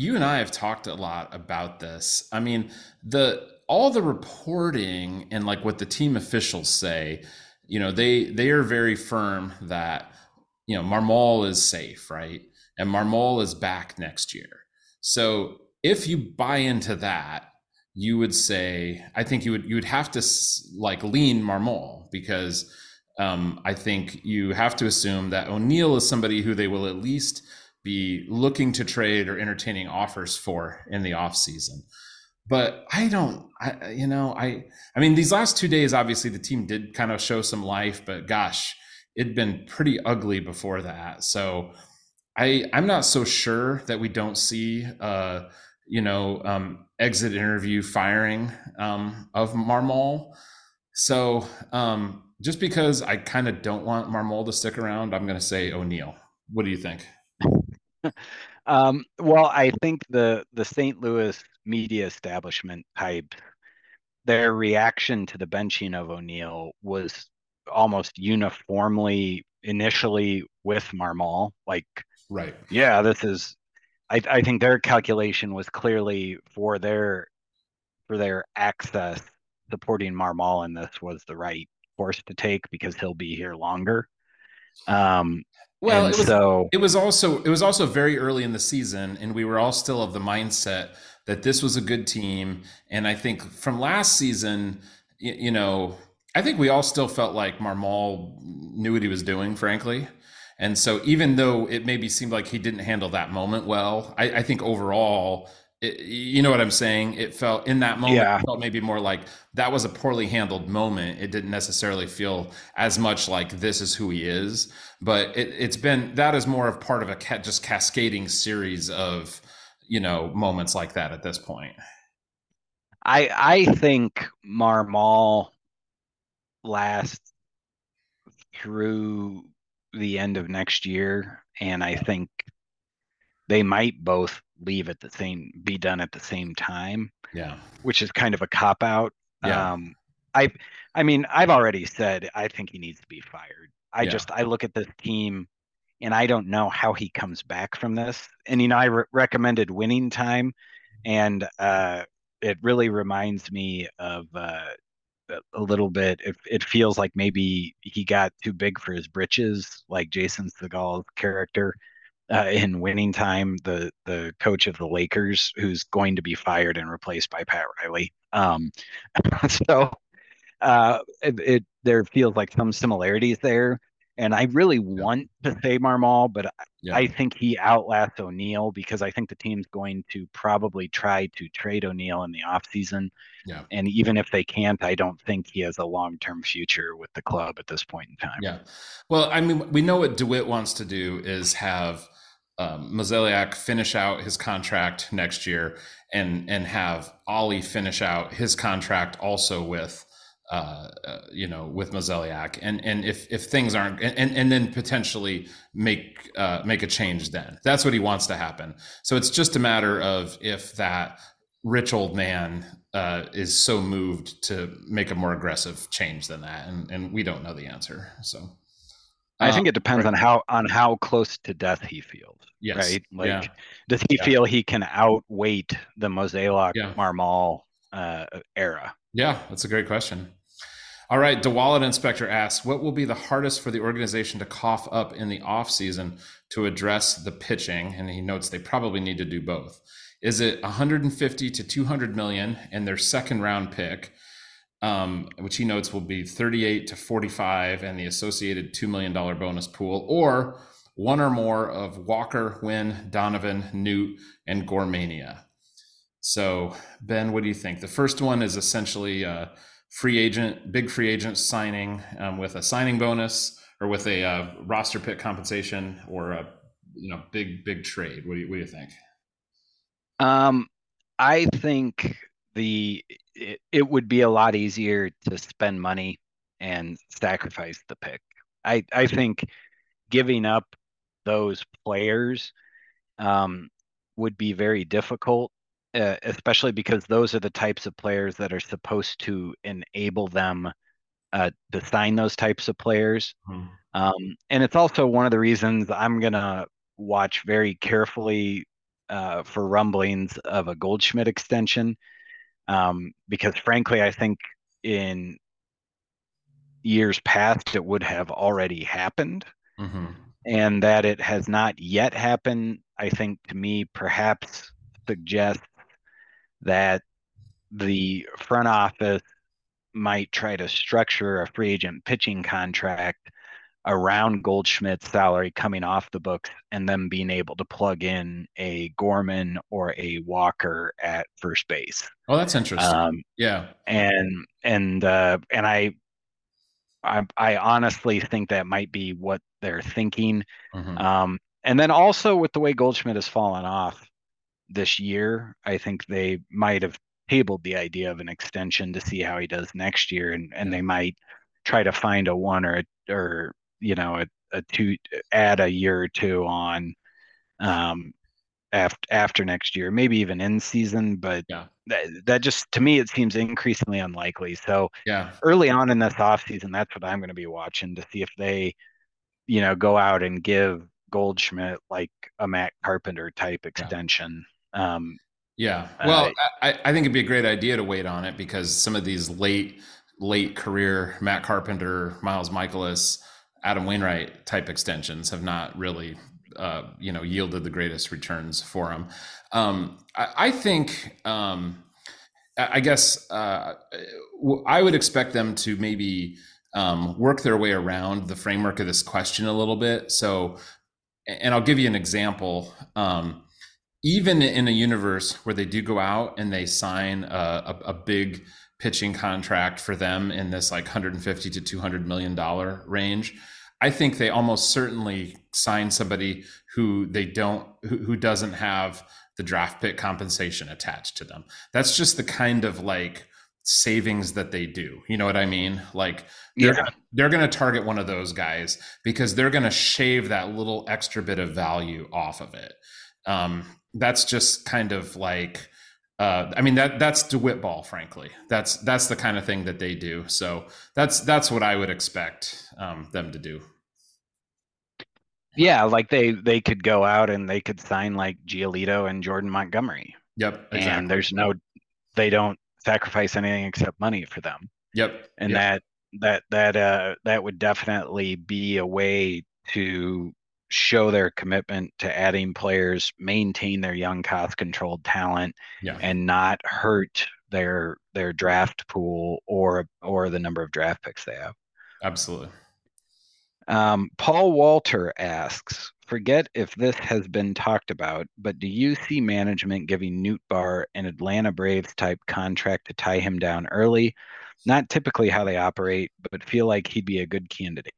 you and I have talked a lot about this. I mean, the all the reporting and like what the team officials say, you know, they they are very firm that you know Marmol is safe, right? And Marmol is back next year. So if you buy into that, you would say, I think you would you would have to like lean Marmol because um, I think you have to assume that O'Neill is somebody who they will at least be looking to trade or entertaining offers for in the off season. But I don't, I, you know, I, I mean, these last two days, obviously the team did kind of show some life, but gosh, it'd been pretty ugly before that. So I I'm not so sure that we don't see uh, you know um, exit interview firing um, of Marmol. So um, just because I kind of don't want Marmol to stick around, I'm going to say O'Neill. What do you think? [LAUGHS] um, well, I think the the St. Louis media establishment type, their reaction to the benching of O'Neill was almost uniformly initially with Marmol, like right, yeah, this is. I, I think their calculation was clearly for their for their access supporting Marmol in this was the right course to take because he'll be here longer. Um, well, it was, so it was also it was also very early in the season, and we were all still of the mindset that this was a good team. And I think from last season, you, you know, I think we all still felt like Marmol knew what he was doing, frankly. And so even though it maybe seemed like he didn't handle that moment well, I, I think overall it, you know what I'm saying? It felt in that moment, yeah. felt maybe more like that was a poorly handled moment. It didn't necessarily feel as much like this is who he is, but it, has been that is more of part of a ca- just cascading series of you know moments like that at this point. I I think Marmol lasts through the end of next year, and I think they might both leave at the same be done at the same time yeah. which is kind of a cop out. Yeah. um i i mean i've already said i think he needs to be fired. I yeah. just i look at this team and i don't know how he comes back from this. And you know i re- recommended winning time and uh it really reminds me of uh a little bit it, it feels like maybe he got too big for his britches like jason segel's character uh, in winning time, the the coach of the Lakers, who's going to be fired and replaced by Pat Riley. Um, [LAUGHS] so uh, it, it, there feels like some similarities there, and I really yeah. want to say Marmol, but yeah. I think he outlasts O'Neill because I think the team's going to probably try to trade O'Neill in the offseason. Yeah. And even if they can't, I don't think he has a long term future with the club at this point in time. Yeah. Well, I mean, we know what DeWitt wants to do is have um, Mozeliak finish out his contract next year and and have Ollie finish out his contract also with uh, uh, you know with Mozeliak and and if if things aren't and and then potentially make uh, make a change then that's what he wants to happen so it's just a matter of if that rich old man uh, is so moved to make a more aggressive change than that and and we don't know the answer so I think uh, it depends right. on how on how close to death he feels. Yes. Right. Like, yeah. does he yeah. feel he can outweight the Mozeliak yeah. Marmol uh, era? Yeah, that's a great question. All right, DeWallet Inspector asks, what will be the hardest for the organization to cough up in the offseason to address the pitching? And he notes they probably need to do both. Is it 150 to 200 million and their second round pick? um, which he notes will be 38 to 45 and the associated $2 million bonus pool, or one or more of Walker, Winn, Donovan, Newt, and Gormania. So, Ben, what do you think? The first one is essentially a free agent, big free agent signing um, with a signing bonus or with a uh, roster pick compensation or a you know big big trade. What do you what do you think? Um, I think the it, it would be a lot easier to spend money and sacrifice the pick. I I think giving up those players um, would be very difficult, uh, especially because those are the types of players that are supposed to enable them uh, to sign those types of players. Mm-hmm. Um, and it's also one of the reasons I'm gonna watch very carefully uh, for rumblings of a Goldschmidt extension um, because frankly, I think in years past it would have already happened, mm-hmm. And that it has not yet happened. I think to me perhaps suggests that the front office might try to structure a free agent pitching contract around Goldschmidt's salary coming off the books and then being able to plug in a Gorman or a Walker at first base. Oh, that's interesting. Um, yeah. And and uh, and I, I I honestly think that might be what they're thinking. Mm-hmm. Um, and then also with the way Goldschmidt has fallen off this year, I think they might have tabled the idea of an extension to see how he does next year, and and they might try to find a one or a, or you know a, a two add a year or two on um after after next year, maybe even in season, but yeah. that, that just to me it seems increasingly unlikely. So yeah, early on in this off season, that's what I'm going to be watching to see if they, you know, go out and give Goldschmidt like a Matt Carpenter type extension. Yeah. Um, yeah. Well, uh, I, I think it'd be a great idea to wait on it because some of these late late career Matt Carpenter, Miles Mikolas, Adam Wainwright type extensions have not really uh, you know yielded the greatest returns for him. Um, I, I, think. Um, I guess uh, I would expect them to maybe um, work their way around the framework of this question a little bit. So, and I'll give you an example. Um, even in a universe where they do go out and they sign a, a, a big pitching contract for them in this like 150 to 200 million dollar range, I think they almost certainly sign somebody who they don't who, who doesn't have the draft pick compensation attached to them. That's just the kind of like savings that they do. You know what I mean? Like they're yeah. they're going to target one of those guys because they're going to shave that little extra bit of value off of it. Um, that's just kind of like uh, I mean that that's DeWitt ball, frankly. That's that's the kind of thing that they do. So that's that's what I would expect um, them to do. Yeah, like they they could go out and they could sign like Giolito and Jordan Montgomery. Yep, exactly. And there's no, they don't sacrifice anything except money for them. Yep. And yep. that that that uh that would definitely be a way to show their commitment to adding players, maintain their young cost controlled talent, yeah. and not hurt their their draft pool or or the number of draft picks they have. Absolutely. Um, Paul Walter asks, forget if this has been talked about, but do you see management giving Nootbaar an Atlanta Braves type contract to tie him down early? Not typically how they operate, but feel like he'd be a good candidate.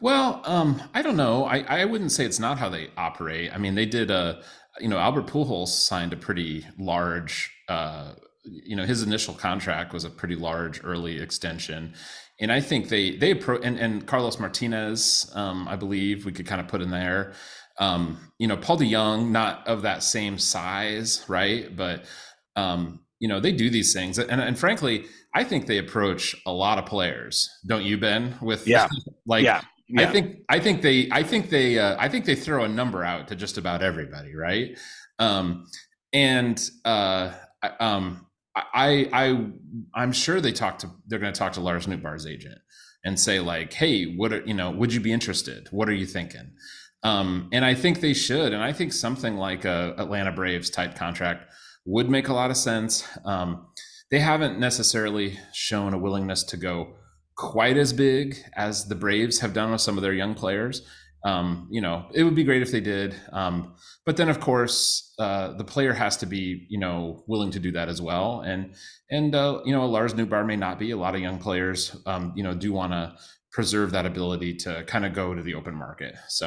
Well, um, I don't know. I, I wouldn't say it's not how they operate. I mean, they did a, you know, Albert Pujols signed a pretty large, uh, you know, his initial contract was a pretty large early extension, and I think they they approach and, and Carlos Martinez, um, I believe we could kind of put in there. Um, you know, Paul DeJong, not of that same size, right? But um, you know, they do these things, and and frankly, I think they approach a lot of players, don't you, Ben? With yeah, like yeah. Yeah. I think I think they I think they uh, I think they throw a number out to just about everybody, right? Um, and uh, um, I I I'm sure they talk to they're going to talk to Lars Nootbaar's agent and say like, hey, what are, you know? Would you be interested? What are you thinking? Um, and I think they should. And I think something like a Atlanta Braves type contract would make a lot of sense. Um, they haven't necessarily shown a willingness to go quite as big as the Braves have done with some of their young players. Um, you know, it would be great if they did. Um, but then, of course, uh, the player has to be, you know, willing to do that as well. And and uh, you know, Lars Nootbaar may not be. A lot of young players, um, you know, do want to preserve that ability to kind of go to the open market. So,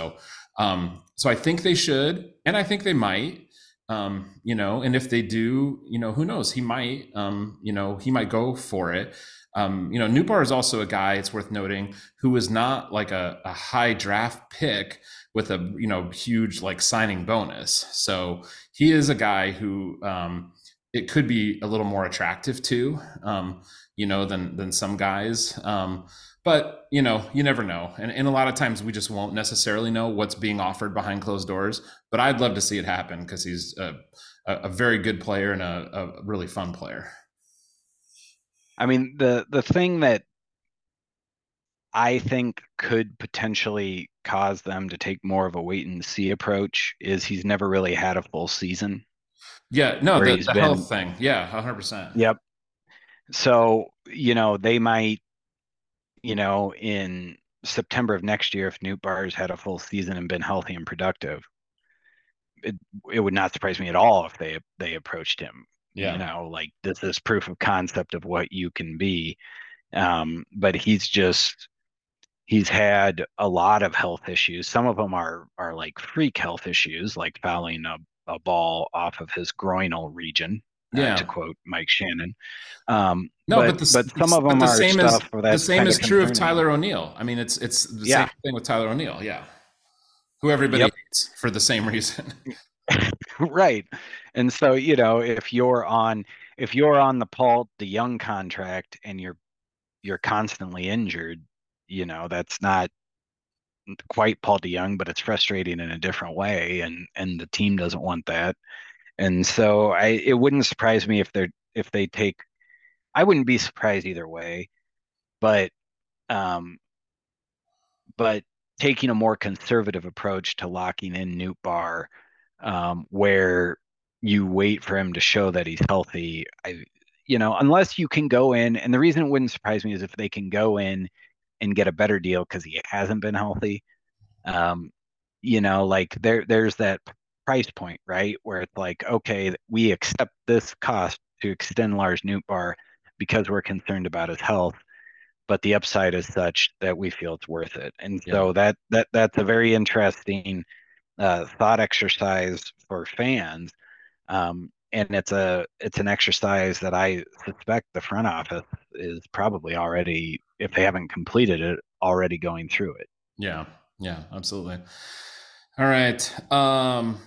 um, so I think they should, and I think they might. Um, you know, and if they do, you know, who knows? He might, um, you know, he might go for it. Um, you know, Nootbaar is also a guy, it's worth noting, who was not like a, a high draft pick with a, you know, huge like signing bonus. So he is a guy who um, it could be a little more attractive to, um, you know, than, than some guys. Um, but, you know, you never know. And, and a lot of times we just won't necessarily know what's being offered behind closed doors. But I'd love to see it happen because he's a, a, very good player and a, a really fun player. I mean, the the thing that I think could potentially cause them to take more of a wait and see approach is he's never really had a full season. Yeah, no, the, the been, health thing. Yeah, 100%. Yep. So, you know, they might, you know, in September of next year, if Nootbaar's had a full season and been healthy and productive, it, it would not surprise me at all if they they approached him yeah. you know like this is proof of concept of what you can be um, but he's just he's had a lot of health issues. Some of them are are like freak health issues, like fouling a, a ball off of his groinal region. Yeah. Uh, to quote Mike Shannon. Um, no, but, but, the, but some of them the are same stuff is, The same is true of Tyler O'Neill. I mean, it's it's the yeah. same thing with Tyler O'Neill. Yeah, who everybody yep. hates for the same reason. [LAUGHS] right, and so you know, if you're on if you're on the Paul young contract and you're you're constantly injured, you know that's not quite Paul DeJong, but it's frustrating in a different way, and and the team doesn't want that. And so I it wouldn't surprise me if they're if they take I wouldn't be surprised either way, but um but taking a more conservative approach to locking in Nootbaar, um, where you wait for him to show that he's healthy. I, you know, unless you can go in, and the reason it wouldn't surprise me is if they can go in and get a better deal because he hasn't been healthy. Um, you know, like there there's that price point, right? Where it's like, okay, we accept this cost to extend Lars Nootbaar because we're concerned about his health, but the upside is such that we feel it's worth it. And yeah. so that that that's a very interesting uh, thought exercise for fans. Um, and it's a it's an exercise that I suspect the front office is probably already, if they haven't completed it, already going through it. Yeah, yeah, absolutely. All right. Um,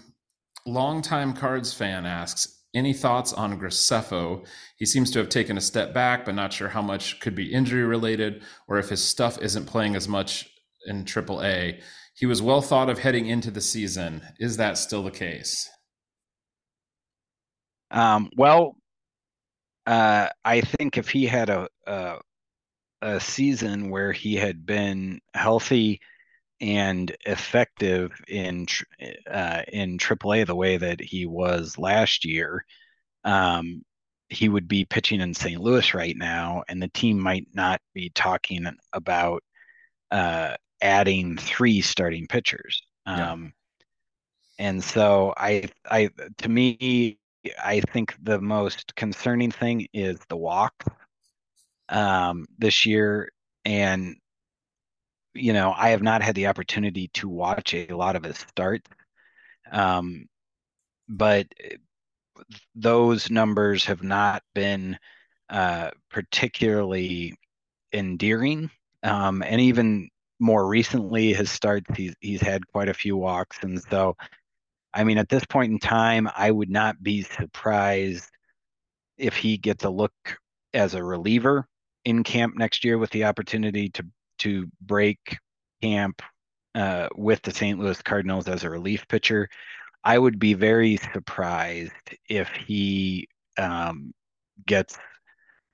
longtime Cards fan asks, any thoughts on Graceffo? He seems to have taken a step back, but not sure how much could be injury related or if his stuff isn't playing as much in AAA. He was well thought of heading into the season. Is that still the case? Um, well, uh, I think if he had a, a, a season where he had been healthy and effective in uh, in AAA the way that he was last year, um, he would be pitching in St. Louis right now, and the team might not be talking about uh, adding three starting pitchers. Um, yeah. And so I, I, to me, I think the most concerning thing is the walk um, this year. And, you know, I have not had the opportunity to watch a lot of his starts. Um, but those numbers have not been uh, particularly endearing. Um, and even more recently, his starts, he's, he's had quite a few walks. And so I mean, at this point in time, I would not be surprised if he gets a look as a reliever in camp next year with the opportunity to to break camp uh, with the St. Louis Cardinals as a relief pitcher. I would be very surprised if he um, gets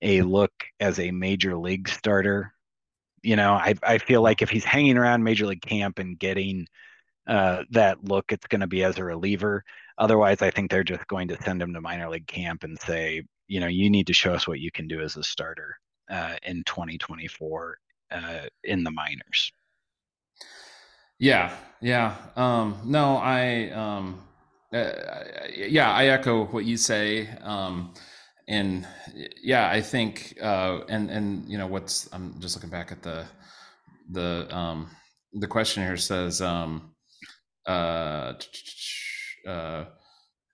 a look as a major league starter. You know, I I feel like if he's hanging around major league camp and getting uh, that look, it's going to be as a reliever. Otherwise, I think they're just going to send him to minor league camp and say, you know, you need to show us what you can do as a starter uh, in 2024 uh, in the minors. Yeah, yeah. Um, no, I, um, uh, yeah, I echo what you say. Um, and yeah, I think, uh, and and you know, what's I'm just looking back at the the um, the question here says, um, uh, uh,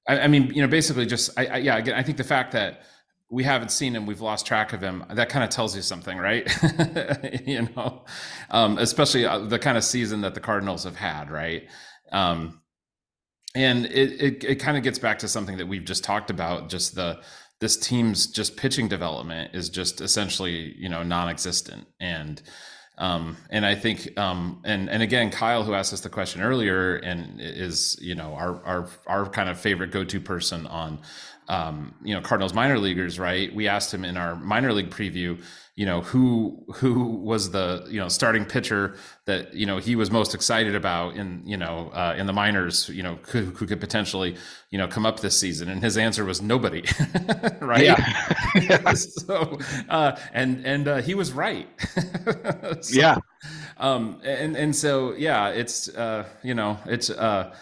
I, I, mean, you know, basically just, I, I, yeah, again, I think the fact that we haven't seen him, we've lost track of him. That kind of tells you something, right? [LAUGHS] you know, um, especially uh, the kind of season that the Cardinals have had, right? Um, and it, it, it kind of gets back to something that we've just talked about, just the, this team's just pitching development is just essentially, you know, non-existent. And, um, and I think, um, and and again, Kyle, who asked us the question earlier, and is you know our our our kind of favorite go to person on um, you know Cardinals minor leaguers, right? We asked him in our minor league preview, you know who who was the you know starting pitcher that you know he was most excited about in you know uh, in the minors, you know who, who could potentially you know come up this season, and his answer was nobody, [LAUGHS] right? Yeah. [LAUGHS] so uh, and and uh, he was right. [LAUGHS] so, yeah. Um, and and so yeah, it's uh, you know it's uh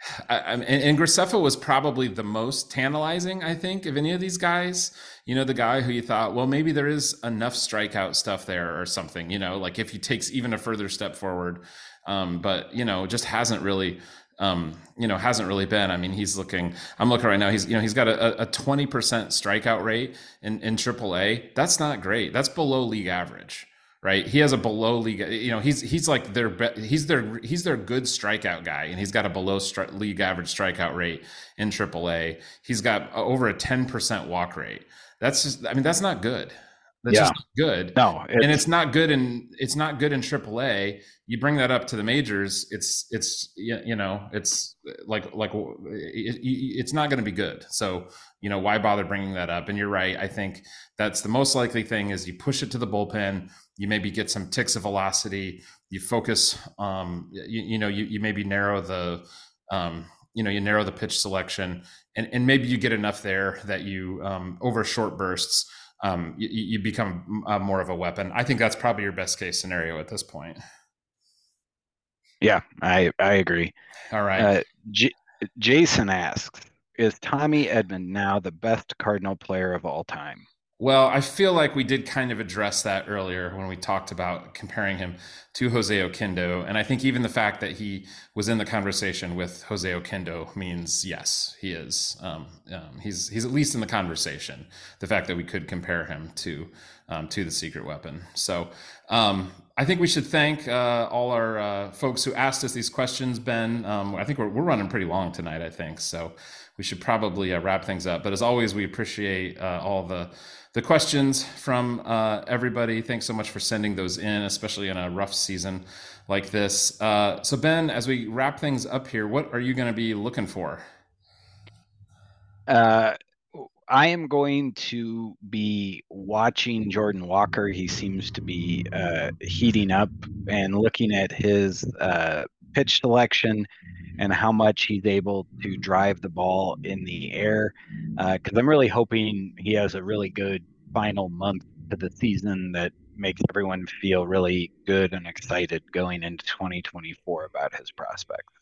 [SIGHS] I, and, and Graceffo was probably the most tantalizing, I think, of any of these guys. You know, the guy who you thought, well, maybe there is enough strikeout stuff there or something. You know, like if he takes even a further step forward, um, but you know, just hasn't really um, you know, hasn't really been. I mean, he's looking. I'm looking right now. He's you know he's got a, a 20% strikeout rate in in AAA. That's not great. That's below league average right? He has a below league, you know, he's he's like their he's their he's their good strikeout guy, and he's got a below stri- league average strikeout rate in AAA. He's got over a ten percent walk rate. That's just, I mean, that's not good. That's yeah. just good. No, it's, and it's not good in it's not good in AAA. You bring that up to the majors, it's it's you know it's like like it, it's not going to be good. So you know why bother bringing that up? And you're right. I think that's the most likely thing is you push it to the bullpen you maybe get some ticks of velocity you focus um, you, you, know you, you maybe narrow the um, you know you narrow the pitch selection and, and maybe you get enough there that you um, over short bursts um, you, you, become uh, more of a weapon. I think that's probably your best case scenario at this point. Yeah i i agree. All right. Uh, J- jason asks is tommy edman now the best cardinal player of all time well, I feel like we did kind of address that earlier when we talked about comparing him to Jose Oquendo. And I think even the fact that he was in the conversation with Jose Oquendo means yes, he is. Um, um, he's he's at least in the conversation. The fact that we could compare him to um, to the secret weapon. So um, I think we should thank uh, all our uh, folks who asked us these questions. Ben, um, I think we're we're running pretty long tonight. I think so. We should probably uh, wrap things up. But as always, we appreciate uh, all the the questions from uh, everybody. Thanks so much for sending those in, especially in a rough season like this. Uh, so, Ben, as we wrap things up here, what are you going to be looking for? Uh, I am going to be watching Jordan Walker. He seems to be uh, heating up and looking at his uh, pitch selection and how much he's able to drive the ball in the air. Because uh, I'm really hoping he has a really good final month to the season that makes everyone feel really good and excited going into 2024 about his prospects.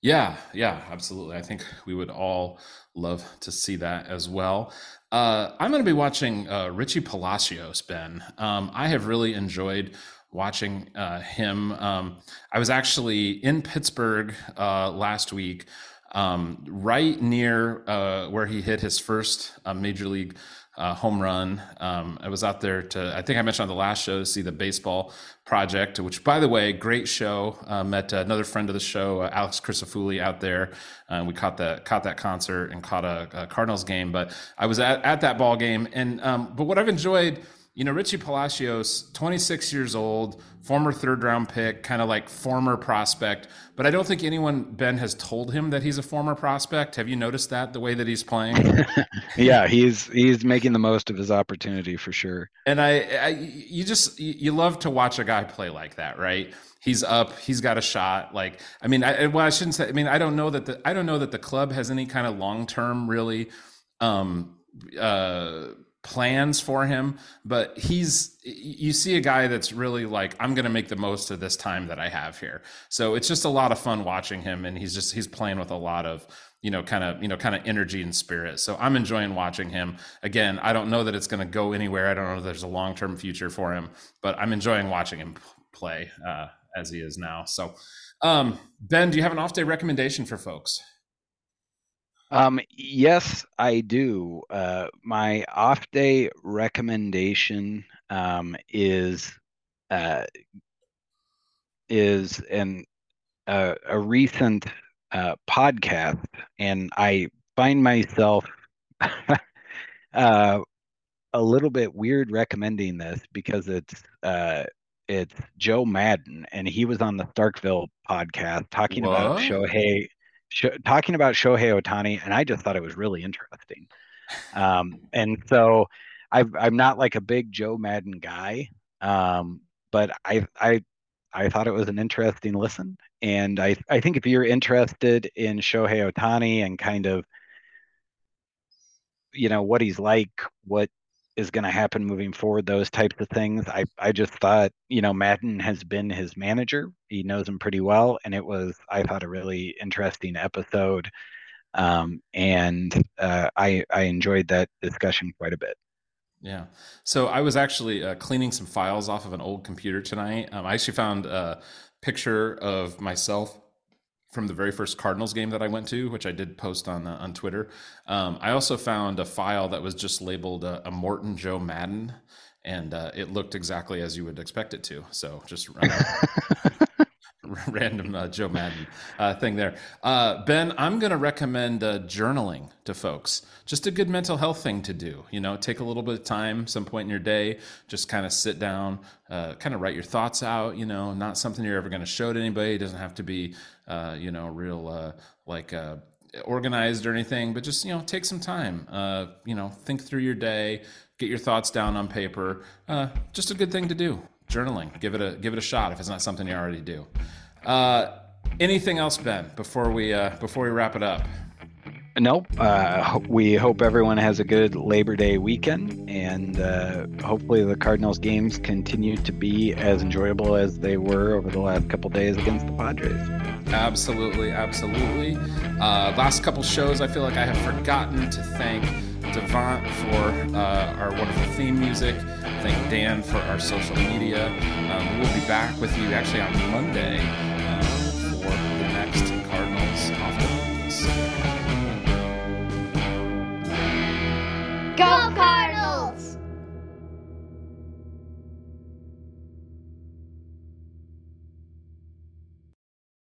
Yeah, yeah, absolutely. I think we would all love to see that as well. Uh, I'm going to be watching uh, Richie Palacios, Ben. Um, I have really enjoyed watching uh, him. Um, I was actually in Pittsburgh uh, last week, um, right near uh, where he hit his first uh, major league uh, home run. Um, I was out there to, I think I mentioned on the last show, to see the baseball project, which, by the way, great show. Uh, met another friend of the show, Alex Crisafulli, out there. we caught that caught that concert and caught a, a, Cardinals game. But I was at, at that ball game, and um, but what I've enjoyed you know, Richie Palacios, 26 years old, former third round pick, kind of like former prospect. But I don't think anyone, Ben, has told him that he's a former prospect. Have you noticed that the way that he's playing? [LAUGHS] yeah, he's he's making the most of his opportunity for sure. And I, I you just you love to watch a guy play like that, right? He's up. He's got a shot. Like, I mean, I, well, I shouldn't say. I mean, I don't know that the I don't know that the club has any kind of long term really um, uh, plans for him, but he's you see a guy that's really like I'm going to make the most of this time that I have here. So it's just a lot of fun watching him and he's just he's playing with a lot of you know kind of you know kind of energy and spirit. So I'm enjoying watching him. Again, I don't know that it's going to go anywhere. I don't know if there's a long-term future for him, but I'm enjoying watching him play uh, as he is now. So um, Ben, do you have an off day recommendation for folks? Um, yes, I do. Uh, my off day recommendation um, is uh, is an uh, a recent uh, podcast, and I find myself [LAUGHS] uh, a little bit weird recommending this because it's uh, it's Joe Maddon, and he was on the Starkville podcast talking what? about Shohei talking about Shohei Ohtani, and I just thought it was really interesting. Um, and so i am not like a big Joe Maddon guy, um, but I, I, I thought it was an interesting listen. And I, I think if you're interested in Shohei Ohtani and kind of, you know, what he's like, what is going to happen moving forward, those types of things. I, I just thought, you know, Maddon has been his manager. He knows him pretty well. And it was, I thought, a really interesting episode. Um, and uh, I, I enjoyed that discussion quite a bit. Yeah. So I was actually uh, cleaning some files off of an old computer tonight. Um, I actually found a picture of myself from the very first Cardinals game that I went to, which I did post on uh, on Twitter. Um, I also found a file that was just labeled uh, a Morton Joe Maddon, and uh, it looked exactly as you would expect it to. So just [LAUGHS] random uh, Joe Maddon uh, thing there. Uh, ben, I'm going to recommend uh, journaling to folks. Just a good mental health thing to do. You know, take a little bit of time, some point in your day, just kind of sit down, uh, kind of write your thoughts out. You know, not something you're ever going to show to anybody. It doesn't have to be, uh, you know, real like organized or anything, but just you know, take some time. you know, think through your day, get your thoughts down on paper. just a good thing to do journaling. Give it a give it a shot if it's not something you already do. Uh, anything else, Ben? Before we uh, before we wrap it up. Nope. Uh, we hope everyone has a good Labor Day weekend, and uh, hopefully the Cardinals games continue to be as enjoyable as they were over the last couple days against the Padres. Absolutely, absolutely. Uh, last couple shows, I feel like I have forgotten to thank Devant for uh, our wonderful theme music. Thank Dan for our social media. Um, we will be back with you actually on Monday uh, for the next Cardinals off the Go Cardinals!